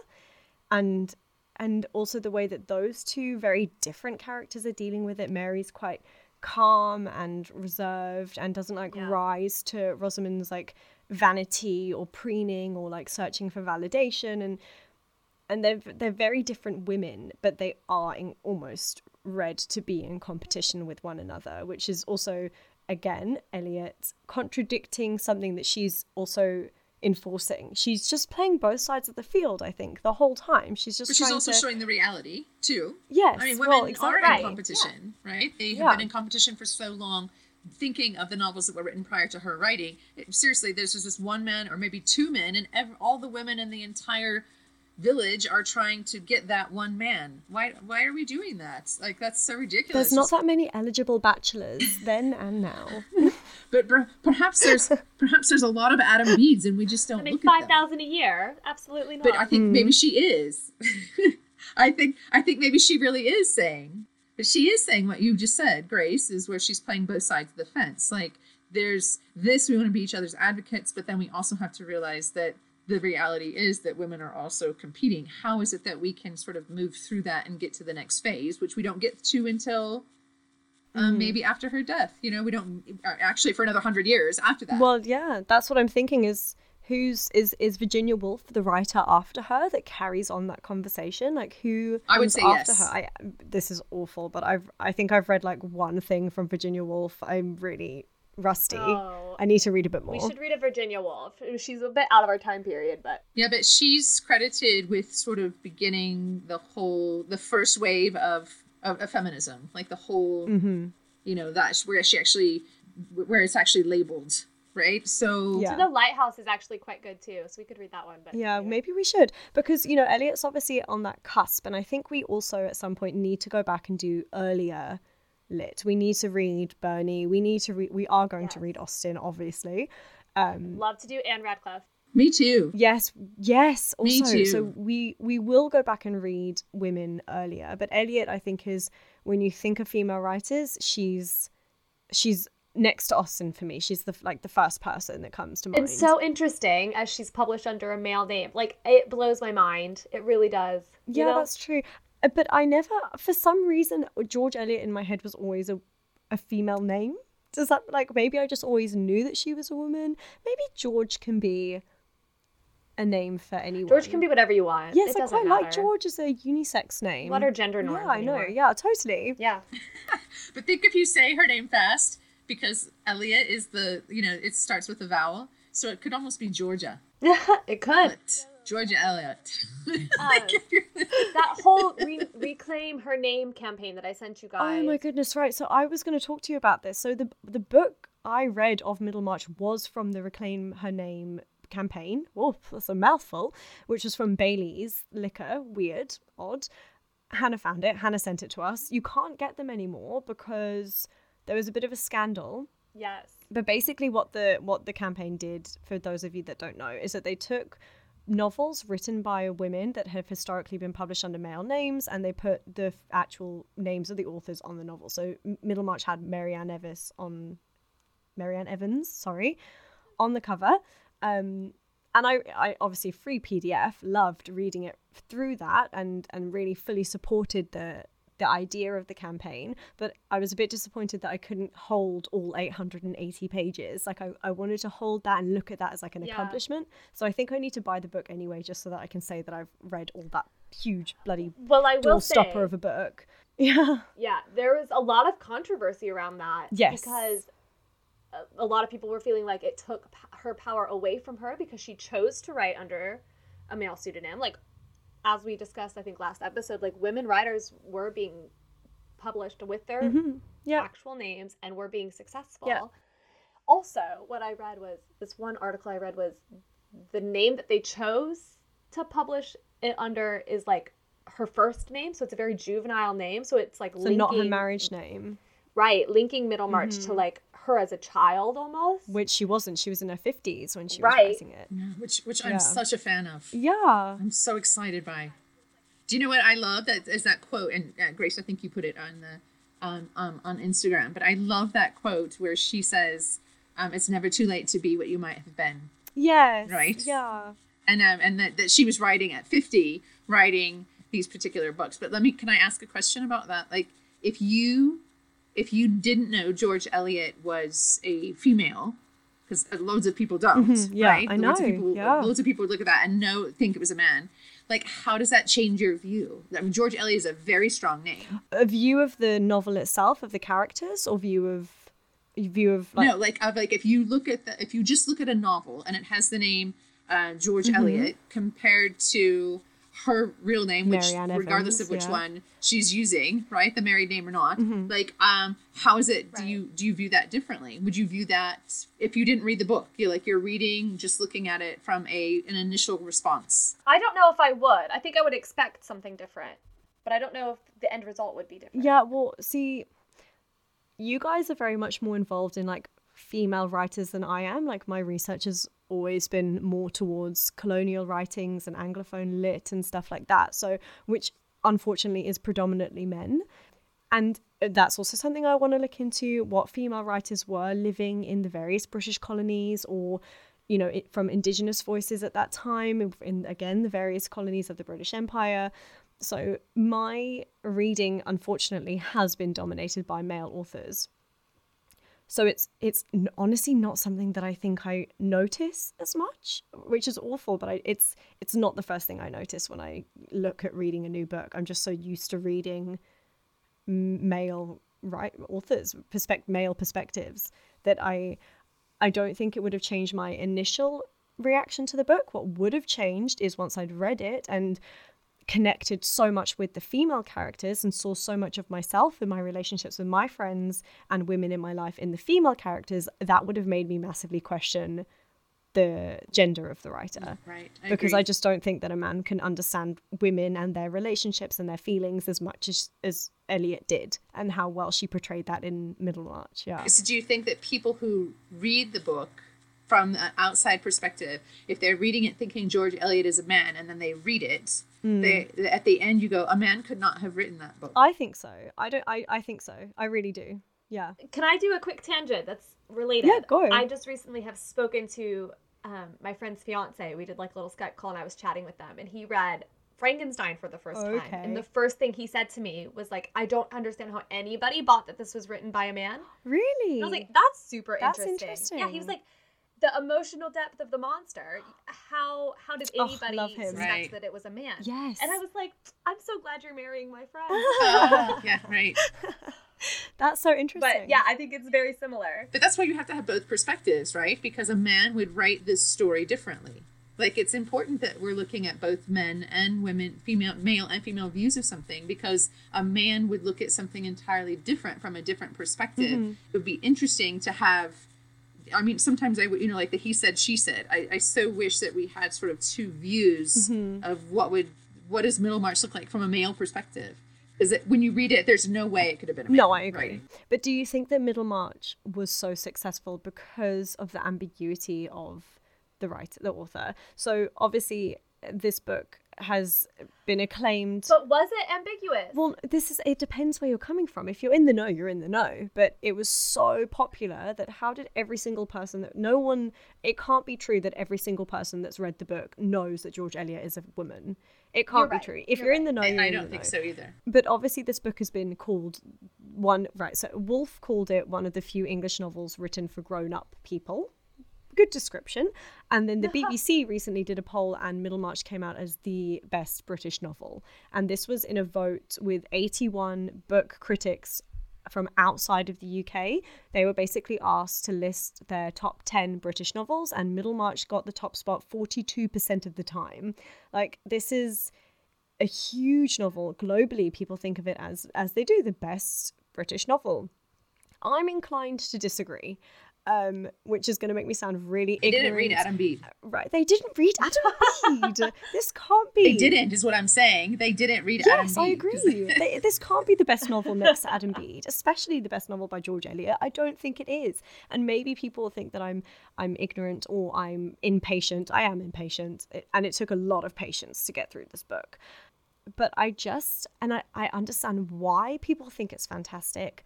And and also the way that those two very different characters are dealing with it. Mary's quite calm and reserved and doesn't like yeah. rise to rosamond's like vanity or preening or like searching for validation. And and they're they're very different women but they are in almost read to be in competition with one another, which is also, again, Eliot contradicting something that she's also enforcing. She's just playing both sides of the field, I think, the whole time. She's just But she's also to... showing the reality too. Yes. I mean women well, exactly. are in competition, yeah. right? They have yeah. been in competition for so long. Thinking of the novels that were written prior to her writing, it, seriously, there's just this one man or maybe two men, and all the women in the entire village are trying to get that one man. Why why are we doing that? Like that's so ridiculous. There's not that many eligible bachelors then and now. [laughs] but per- perhaps there's perhaps there's a lot of Adam Bedes and we just don't I mean, look five them. thousand a year? Absolutely not. But I think Hmm. maybe she is. [laughs] I think I think maybe she really is saying. But she is saying what you just said, Grace, is where she's playing both sides of the fence. Like there's this, we want to be each other's advocates, but then we also have to realize that the reality is that women are also competing. How is it that we can sort of move through that and get to the next phase, which we don't get to until um, Mhm. maybe after her death? You know, we don't uh, actually for another hundred years after that. Well, yeah, that's what I'm thinking is who's is is Virginia Woolf the writer after her that carries on that conversation? Like who I would say after yes. her? I this is awful, but I've I think I've read like one thing from Virginia Woolf. I'm really rusty. Oh, I need to read a bit more. we should read a Virginia Woolf. She's a bit out of our time period, but Yeah, but she's credited with sort of beginning the whole, the first wave of of, of feminism, like the whole, hmm you know, that's where she actually, where it's actually labeled, right? So Yeah. So the lighthouse is actually quite good too. So we could read that one. But Yeah, maybe we should because you know Eliot's obviously on that cusp, and I think we also at some point need to go back and do earlier lit. We need to read Burney. We need to read. We are going to read Austen, obviously. Um, love to do Ann Radcliffe. me too. yes, yes. Me Also, so we we will go back and read women earlier, but Eliot, I think, is when you think of female writers, she's she's next to Austen for me. She's the like the first person that comes to mind. It's so interesting as she's published under a male name. Like it blows my mind. It really does. Yeah, know? that's true. But I never, for some reason, George Eliot in my head was always a, a female name. Does that, like, maybe I just always knew that she was a woman? Maybe George can be a name for anyone. George can be whatever you want. Yes, it I doesn't quite like. George as a unisex name. What are gender norms? Yeah, I know. anymore? Yeah, totally. [laughs] Yeah. [laughs] But think if you say her name fast, because Eliot is the, you know, it starts with a vowel, so it could almost be Georgia. [laughs] it could. But Georgia Eliot. Uh, [laughs] [laughs] like if you're that whole re- reclaim her name campaign that I sent you guys. Oh my goodness, right. So I was going to talk to you about this. So the the book I read of Middlemarch was from the Reclaim Her Name campaign. Whoa, that's a mouthful. Which was from Bailey's Liquor. Weird, odd. Hannah found it. Hannah sent it to us. You can't get them anymore because there was a bit of a scandal. Yes. But basically, what the what the campaign did, for those of you that don't know, is that they took novels written by women that have historically been published under male names, and they put the f- actual names of the authors on the novel. So Middlemarch had Marianne Evans on Marianne Evans, sorry, on the cover. Um, and I, I obviously free PDF loved reading it through that and and really fully supported the the idea of the campaign but i was a bit disappointed that i couldn't hold all 880 pages like i, I wanted to hold that and look at that as like an Yeah. accomplishment so i think i need to buy the book anyway just so that i can say that i've read all that huge bloody Well, I will stopper of a book [laughs] yeah yeah, there was a lot of controversy around that. Yes. Because a, a lot of people were feeling like it took her power away from her because she chose to write under a male pseudonym. Like, as we discussed, I think last episode, like women writers were being published with their Mhm. yeah actual names and were being successful. Yeah. Also, what I read was this one article I read was the name that they chose to publish it under is like her first name, so it's a very juvenile name. So it's like so not her marriage name right? Linking Middlemarch to Mhm. like her as a child almost. which she wasn't she was in her 50s when she was Right. writing it which which Yeah. I'm such a fan of. yeah I'm so excited by. Do you know what I love? That is that quote, and uh, Grace, I think you put it on the um, um, on Instagram. But I love that quote where she says, um, "It's never too late to be what you might have been," yes Right. yeah and um, and that, that she was writing at 50, writing these particular books. But let me, can I ask a question about that? Like, if you if you didn't know George Eliot was a female, because loads of people don't, Mhm, yeah, right? I Loads of know, people, yeah. Loads of people would look at that and know think it was a man. Like, how does that change your view? I mean, George Eliot is a very strong name. a view of the novel itself of the characters or view of view of like no, like of like if you look at the if you just look at a novel and it has the name uh, George Mm-hmm. Eliot compared to her real name, which Marianne regardless Evans, of which yeah. one she's using, right, the married name or not, Mhm. like, um, how is it? Do Right. you do you view that differently? Would you view that if you didn't read the book? You like you're reading, just looking at it from a an initial response. I don't know if I would. I think I would expect something different, but I don't know if the end result would be different. Yeah, well, see, you guys are very much more involved in like female writers than I am. Like my research has always been more towards colonial writings and anglophone lit and stuff like that. So, which unfortunately is predominantly men. And that's also something I want to look into what female writers were living in the various British colonies or you know from indigenous voices at that time in again the various colonies of the British Empire so my reading unfortunately has been dominated by male authors so it's it's honestly not something that I think I notice as much, which is awful. But I, it's it's not the first thing I notice when I look at reading a new book. I'm just so used to reading male right authors, perspect male perspectives that I I don't think it would have changed my initial reaction to the book. What would have changed is once I'd read it and connected so much with the female characters and saw so much of myself in my relationships with my friends and women in my life in the female characters, that would have made me massively question the gender of the writer. Right. because I just don't think that a man can understand women and their relationships and their feelings as much as as Eliot did, and how well she portrayed that in Middlemarch. Yeah, So do you think that people who read the book from an outside perspective, if they're reading it thinking George Eliot is a man, and then they read it, they at the end you go, a man could not have written that book. I think so. I don't. I I think so. I really do. Yeah. Can I do a quick tangent that's related? Yeah, go. I just recently have spoken to um, my friend's fiance. We did like a little Skype call and I was chatting with them and he read Frankenstein for the first time. And the first thing he said to me was like, I don't understand how anybody bought that this was written by a man. Really. And I was like, that's super That's interesting. Yeah, he was like, the emotional depth of the monster. How how did Oh, anybody love him. suspect Right. that it was a man? yes. And I was like, I'm so glad you're marrying my friend. [laughs] Oh, yeah, right. [laughs] That's so interesting. but yeah, I think it's very similar. But that's why you have to have both perspectives, right? Because a man would write this story differently. Like it's important that we're looking at both men and women, female, male and female views of something because a man would look at something entirely different from a different perspective. Mm-hmm. It would be interesting to have. I mean, sometimes I would, you know, like the he said, she said. I, I so wish that we had sort of two views Mm-hmm. of what would what does Middlemarch look like from a male perspective. Is it when you read it, there's no way it could have been a man. No, I agree. But do you think that Middlemarch was so successful because of the ambiguity of the writer, the author? So obviously, this book has been acclaimed. But was it ambiguous? well, this is it depends where you're coming from. If you're in the know, you're in the know. But it was so popular that how did every single person that no one it can't be true that every single person that's read the book knows that George Eliot is a woman. It can't You're be true. If You're you're in the know, I, you're I in don't the think know so either. but obviously this book has been called one right so Woolf called it one of the few english novels written for grown-up people good description. And then the uh-huh. bbc recently did a poll and middlemarch came out as the best british novel. And this was in a vote with 81 book critics from outside of the UK. They were basically asked to list their top 10 British novels, and Middlemarch got the top spot 42% of the time. Like, this is a huge novel. Globally people think of it as as they do the best british novel. I'm inclined to disagree um which is going to make me sound really They ignorant They didn't read Adam Bede. right they didn't read [laughs] adam bede this can't be They didn't, is what I'm saying. They didn't read Adam Yes, I agree. [laughs] They- this can't be the best novel next to Adam Bede, especially the best novel by George Eliot. I don't think it is. And maybe people think that I'm I'm ignorant or I'm impatient. I am impatient, it, and it took a lot of patience to get through this book. But I just and I, I understand why people think it's fantastic.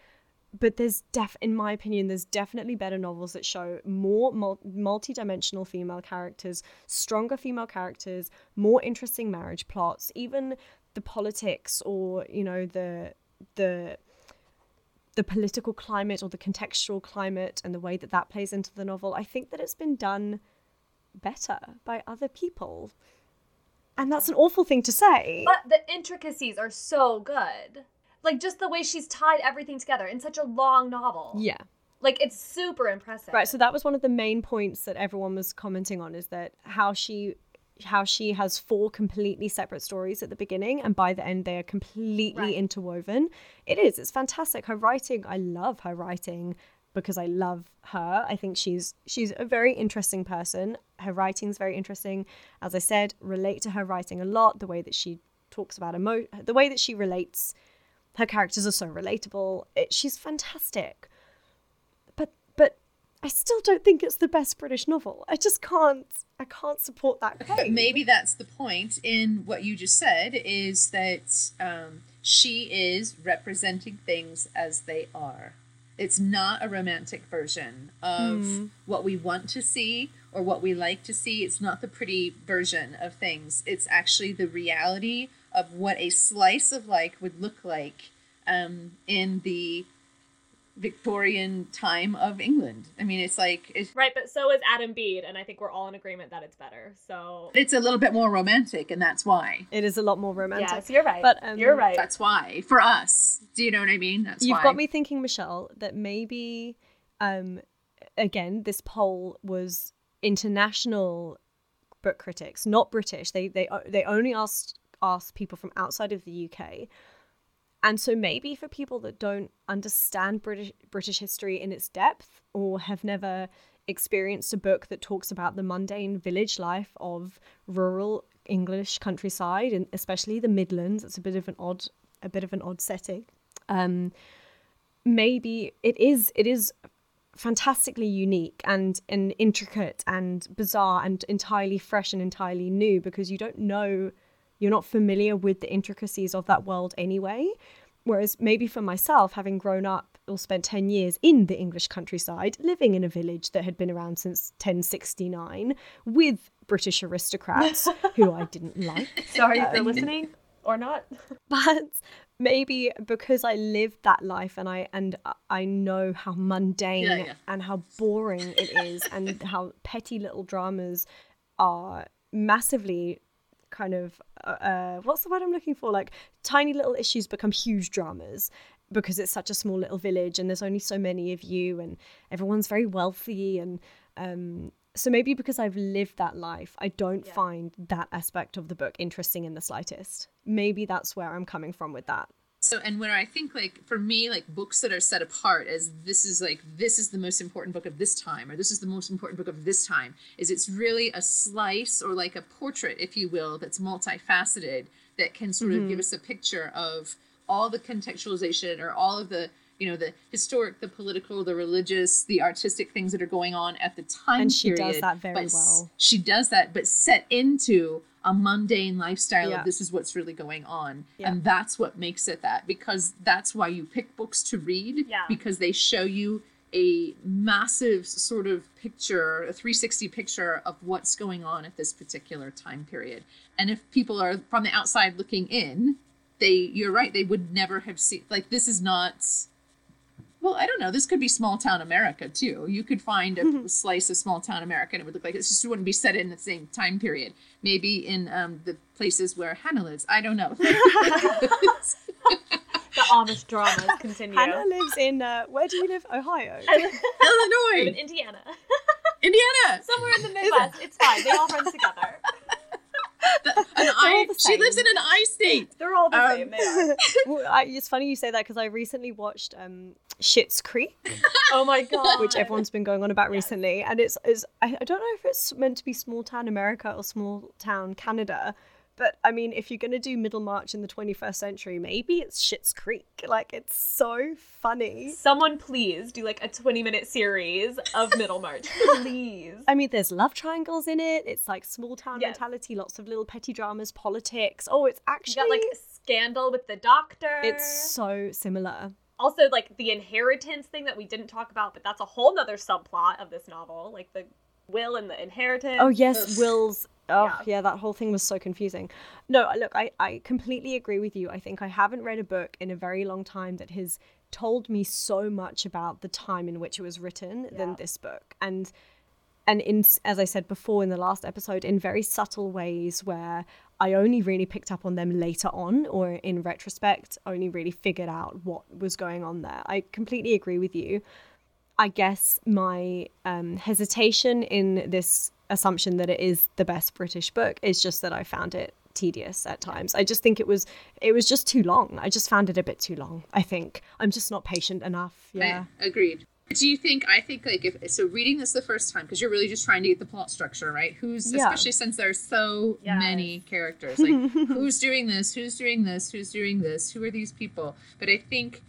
But there's def, in my opinion, there's definitely better novels that show more mul- multi-dimensional female characters, stronger female characters, more interesting marriage plots, even the politics or you know the the the political climate or the contextual climate and the way that that plays into the novel. I think that it's been done better by other people. And that's an awful thing to say. But the intricacies are so good. Like just the way she's tied everything together in such a long novel. yeah. Like it's super impressive. Right, so that was one of the main points that everyone was commenting on is that how she how she has four completely separate stories at the beginning and by the end they are completely Right. interwoven. It is. It's fantastic. Her writing, I love her writing because I love her. I think she's she's a very interesting person. Her writing's very interesting. As I said, relate to her writing a lot. The way that she talks about emo, the way that she relates, her characters are so relatable. It, she's fantastic. But but I still don't think it's the best British novel. I just can't. I can't support that But claim. maybe that's the point in what you just said is that um, she is representing things as they are. It's not a romantic version of Hmm. what we want to see or what we like to see. It's not the pretty version of things. It's actually the reality of what a slice of life would look like um, in the Victorian time of England. I mean, it's like it's, Right, but so is Adam Bede, and I think we're all in agreement that it's better. So it's a little bit more romantic, and that's why. It is a lot more romantic. yes, you're right. But, um, you're right. That's why for us. Do you know what I mean? That's You've why. got me thinking, Michelle, that maybe, um, again, this poll was international book critics, not British. They they they only asked asked people from outside of the UK. And so maybe for people that don't understand British British history in its depth or have never experienced a book that talks about the mundane village life of rural English countryside and especially the Midlands, it's a bit of an odd a bit of an odd setting. Um, maybe it is it is fantastically unique and and intricate and bizarre and entirely fresh and entirely new because you don't know you're not familiar with the intricacies of that world anyway whereas maybe for myself having grown up or spent 10 years in the english countryside living in a village that had been around since 1069 with british aristocrats [laughs] who i didn't like Sorry if Um, listening or not. [laughs] but maybe because I lived that life and I and I know how mundane Yeah, yeah. and how boring it is and how [laughs] petty little dramas are massively kind of uh, uh, what's the word I'm looking for like tiny little issues become huge dramas because it's such a small little village and there's only so many of you and everyone's very wealthy and um so maybe because I've lived that life, I don't Yeah. find that aspect of the book interesting in the slightest. Maybe that's where I'm coming from with that. So, and where I think like for me, like books that are set apart as this is like this is the most important book of this time, or this is the most important book of this time, is it's really a slice or like a portrait, if you will, that's multifaceted that can sort of give mm-hmm. us a picture of all the contextualization or all of the you know the historic, the political, the religious, the artistic things that are going on at the time And she does that very well. She does that, but set into a mundane lifestyle Yeah. of this is what's really going on, Yeah. and that's what makes it that because that's why you pick books to read Yeah. because they show you a massive sort of picture, a 360 picture of what's going on at this particular time period. And if people are from the outside looking in, they you're right, they would never have seen like this is not well, I don't know. This could be small town America too. You could find a slice of small town America and it would look like it just wouldn't be set in the same time period. Maybe in um, the places where Hannah lives. I don't know. [laughs] [laughs] The Amish dramas continue. Hannah lives in uh, where do you live? Ohio. I live in Illinois, Indiana. Indiana. [laughs] Somewhere in the Midwest. It's fine. They all run together. An I, she lives in an I state. They're all the Um, same. [laughs] Well, I, it's funny you say that because I recently watched um, Schitt's Creek, [laughs] Oh my god. which everyone's been going on about Yes. recently, and it's, it's I, I don't know if it's meant to be small town America or small town Canada, but I mean, if you're gonna do Middlemarch in the 21st century, maybe it's Schitt's Creek. Like it's so funny. Someone please do like a 20 minute series of Middlemarch. [laughs] Please. I mean, there's love triangles in it. It's like small town Yes. mentality, lots of little petty dramas, politics. Oh, it's You actually got like a scandal with the doctor. it's so similar. also like the inheritance thing that we didn't talk about, but that's a whole nother subplot of this novel. Like the will and the inheritance. Oh yes, Ugh. Will's. Oh Yeah. yeah. that whole thing was so confusing. No, look, I I completely agree with you. I think I haven't read a book in a very long time that has told me so much about the time in which it was written Yeah. than this book, and and in as I said before in the last episode, in very subtle ways where I only really picked up on them later on, or in retrospect, only really figured out what was going on there. I completely agree with you. I guess my um, hesitation in this assumption that it is the best British book. It's just that I found it tedious at times. I just think it was it was just too long. I just found it a bit too long. I think I'm just not patient enough. Yeah. I, agreed. Do you think? I think like if so, reading this the first time because you're really just trying to get the plot structure right. Who's Yeah. especially since there's so Yes. many characters. [laughs] Like who's doing this? Who's doing this? Who's doing this? Who are these people? But I think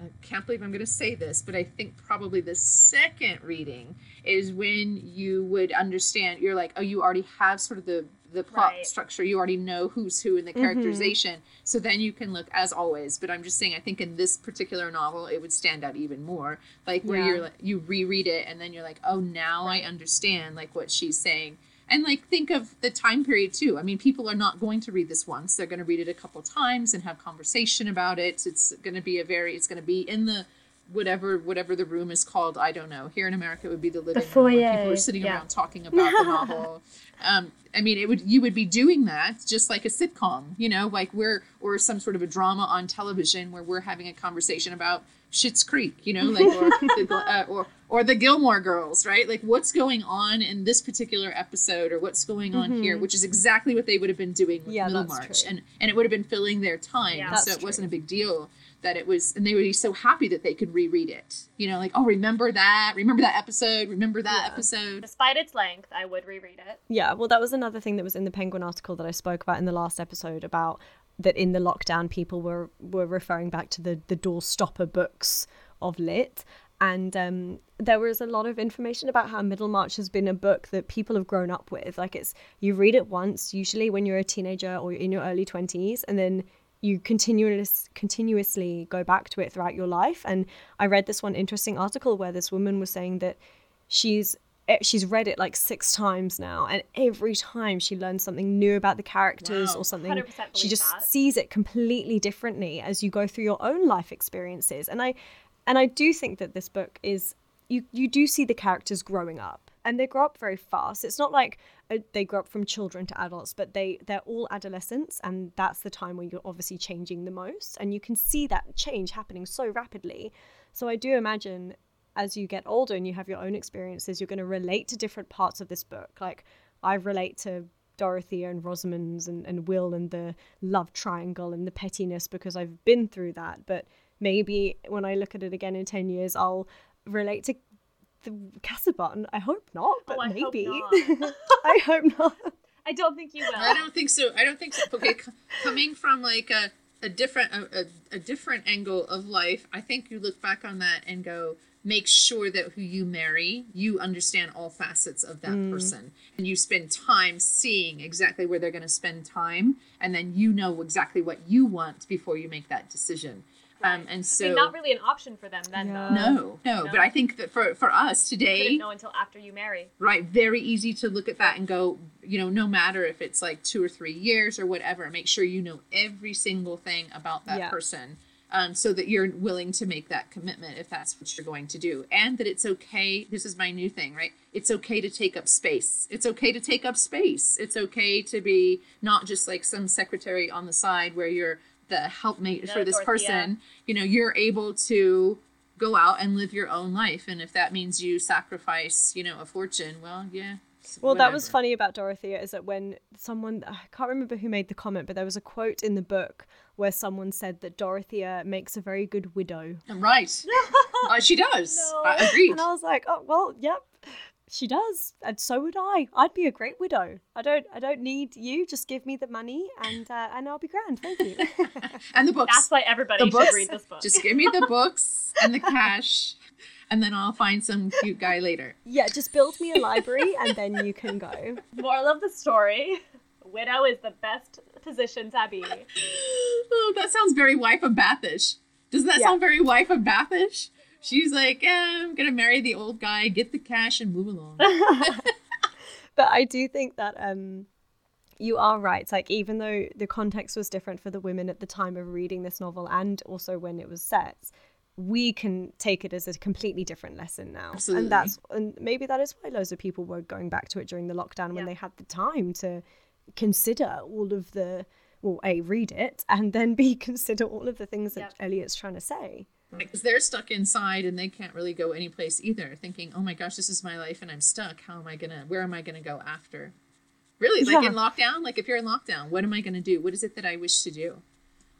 I can't believe I'm going to say this, but I think probably the second reading is when you would understand. You're like, oh, you already have sort of the the plot Right. structure. You already know who's who in the mm-hmm. characterization. So then you can look as always. But I'm just saying, I think in this particular novel, it would stand out even more. Like where Yeah. you're like, you reread it and then you're like, oh, now I understand like what she's saying. And like think of the time period too. I mean, people are not going to read this once. They're going to read it a couple times and have conversation about it. It's going to be a very. It's going to be in the whatever whatever the room is called. I don't know. Here in America, it would be the living room. where People are sitting yeah. around talking about the novel. [laughs] Um, I mean, it would you would be doing that just like a sitcom, you know, like we're or some sort of a drama on television where we're having a conversation about Schitt's Creek, you know, like or [laughs] the, uh, or or the Gilmore Girls, right? Like what's going on in this particular episode or what's going on here, which is exactly what they would have been doing with Mm-hmm. Yeah, Middlemarch, and and it would have been filling their time, Yeah. so That's it wasn't a big deal that it was, and they would be so happy that they could reread it, you know, like oh remember that, remember that episode, remember that Yeah. episode. Despite its length, I would reread it. Yeah, well, that was another thing that was in the Penguin article that I spoke about in the last episode about that in the lockdown people were were referring back to the the door stopper books of lit and um, there was a lot of information about how Middlemarch has been a book that people have grown up with. Like it's you read it once, usually when you're a teenager or in your early twenties, and then you continuous, continuously go back to it throughout your life. And I read this one interesting article where this woman was saying that she's she's read it like six times now and every time she learns something new about the characters Wow. or something she just that. sees it completely differently as you go through your own life experiences and i and i do think that this book is you you do see the characters growing up and they grow up very fast it's not like uh, they grow up from children to adults but they they're all adolescents and that's the time when you're obviously changing the most and you can see that change happening so rapidly so i do imagine as you get older and you have your own experiences, you're going to relate to different parts of this book. Like I relate to Dorothea and Rosamond's and, and Will and the love triangle and the pettiness because I've been through that. But maybe when I look at it again in 10 years, I'll relate to the Casaubon. I hope not, oh, but Oh, I hope maybe. not. [laughs] I hope not. I don't think you will. I don't think so. I don't think so. Okay, c- coming from like a, a different a, a, a different angle of life, I think you look back on that and go, make sure that who you marry, you understand all facets of that person, and you spend time seeing exactly where they're going to spend time, and then you know exactly what you want before you make that decision. Um, and so I mean, not really an option for them then, Yeah. no, no, No. but I think that for for us today, couldn't know until after you marry. right very easy to look at that and go you know no matter if it's like two or three years or whatever make sure you know every single thing about that Yeah. person um, so that you're willing to make that commitment if that's what you're going to do. And that it's okay this is my new thing right? It's okay to take up space. It's okay to take up space. It's okay to be not just like some secretary on the side where you're the helpmate No, for this person. You know you're able to go out and live your own life. And if that means you sacrifice you know a fortune well yeah. Well, that was funny about Dorothea is that when someone, I can't remember who made the comment, but there was a quote in the book where someone said that Dorothea makes a very good widow. right [laughs] uh, she does No. I agreed And I was like, oh well, yep, she does, and so would I. I'd be a great widow. I don't, I don't need you. Just give me the money, and uh, and I'll be grand. Thank you. [laughs] and the books That's why everybody the should books read this book. just give me the books and the cash and then i'll find some cute guy later yeah, just build me a library, and then you can go. Moral of the story: Widow is the best position to be. oh that sounds very wife of bathish doesn't that Yeah. sound very wife of bathish she's like eh, i'm gonna marry the old guy get the cash and move along [laughs] but I do think that um you are right. It's like even though the context was different for the women at the time of reading this novel and also when it was set, we can take it as a completely different lesson now. Absolutely. And that's and maybe that is why loads of people were going back to it during the lockdown when Yeah. they had the time to consider all of the well, A, read it and then B [laughs] consider all of the things that Yep. Eliot's trying to say. Because they're stuck inside and they can't really go anyplace either, thinking, oh my gosh, this is my life and I'm stuck. How am I going to, where am I going to go after? Really, like Yeah. in lockdown, like if you're in lockdown, what am I going to do? What is it that I wish to do?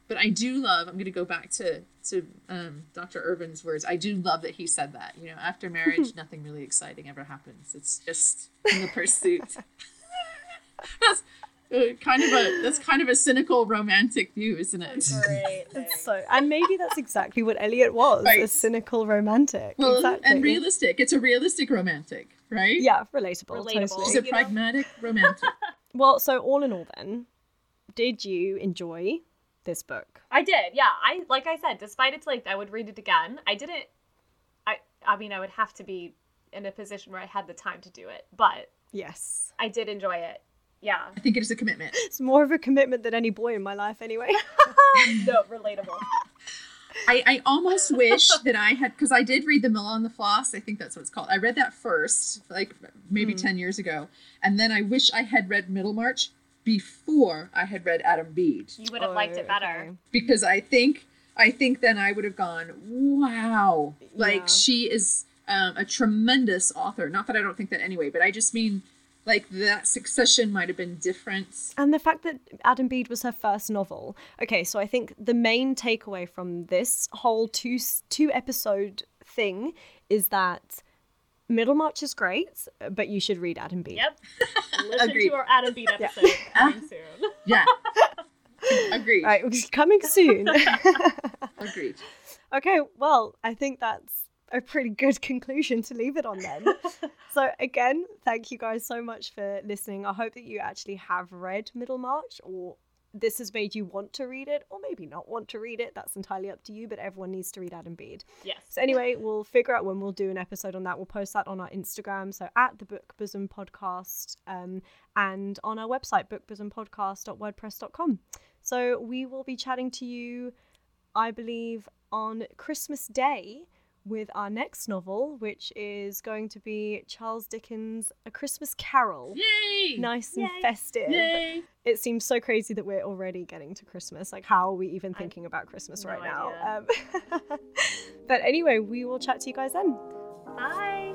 But I do love, I'm going to go back to, to um, Dr. Irvin's words. I do love that he said that. You know, after marriage, [laughs] nothing really exciting ever happens. It's just in the pursuit. [laughs] that's uh, kind of a, that's kind of a cynical romantic view, isn't it? Great. [laughs] It's so, and maybe that's exactly what Eliot was a Right. cynical romantic. Well, exactly. and realistic. It's a realistic romantic, right? Yeah, relatable. Relatable. Totally. He's a You know? pragmatic romantic. [laughs] Well, so all in all, then, did you enjoy this book? I did, yeah. I like I said, despite its length, I would read it again. I didn't. I I mean, I would have to be in a position where I had the time to do it, but Yes. I did enjoy it. Yeah. I think it is a commitment. [laughs] It's more of a commitment than any boy in my life, anyway. [laughs] no, relatable. I, I almost wish that I had because I did read The Mill on the Floss. I think that's what it's called. I read that first, like maybe Hmm. ten years ago, and then I wish I had read Middlemarch before I had read Adam Bede You would have liked it Oh, better. okay. because I think I think then I would have gone, wow, like Yeah. she is um, a tremendous author. Not that I don't think that anyway, but I just mean like that succession might have been different. And the fact that Adam Bede was her first novel. Okay, so I think the main takeaway from this whole two two episode thing is that Middlemarch is great, but you should read Adam Bede. Yep. [laughs] Listen Agreed. to our Adam Bede episode coming ah. soon. Yeah, [laughs] agreed. Right, coming soon. [laughs] Agreed. okay, well, I think that's a pretty good [laughs] conclusion to leave it on then. [laughs] so again, thank you guys so much for listening. I hope that you actually have read Middlemarch or this has made you want to read it or maybe not want to read it. That's entirely up to you, but everyone needs to read Adam Bede. Yes. So anyway, we'll figure out when we'll do an episode on that. We'll post that on our Instagram, so at the Book Bosom Podcast, um, and on our website, bookbosompodcast.wordpress.com. So we will be chatting to you, I believe, on Christmas Day with our next novel, which is going to be Charles Dickens' A Christmas Carol. Yay! Nice and Yay. festive. Yay! It seems so crazy that we're already getting to Christmas. Like, how are we even thinking about Christmas no right now? Um, [laughs] but anyway, we will chat to you guys then. Bye.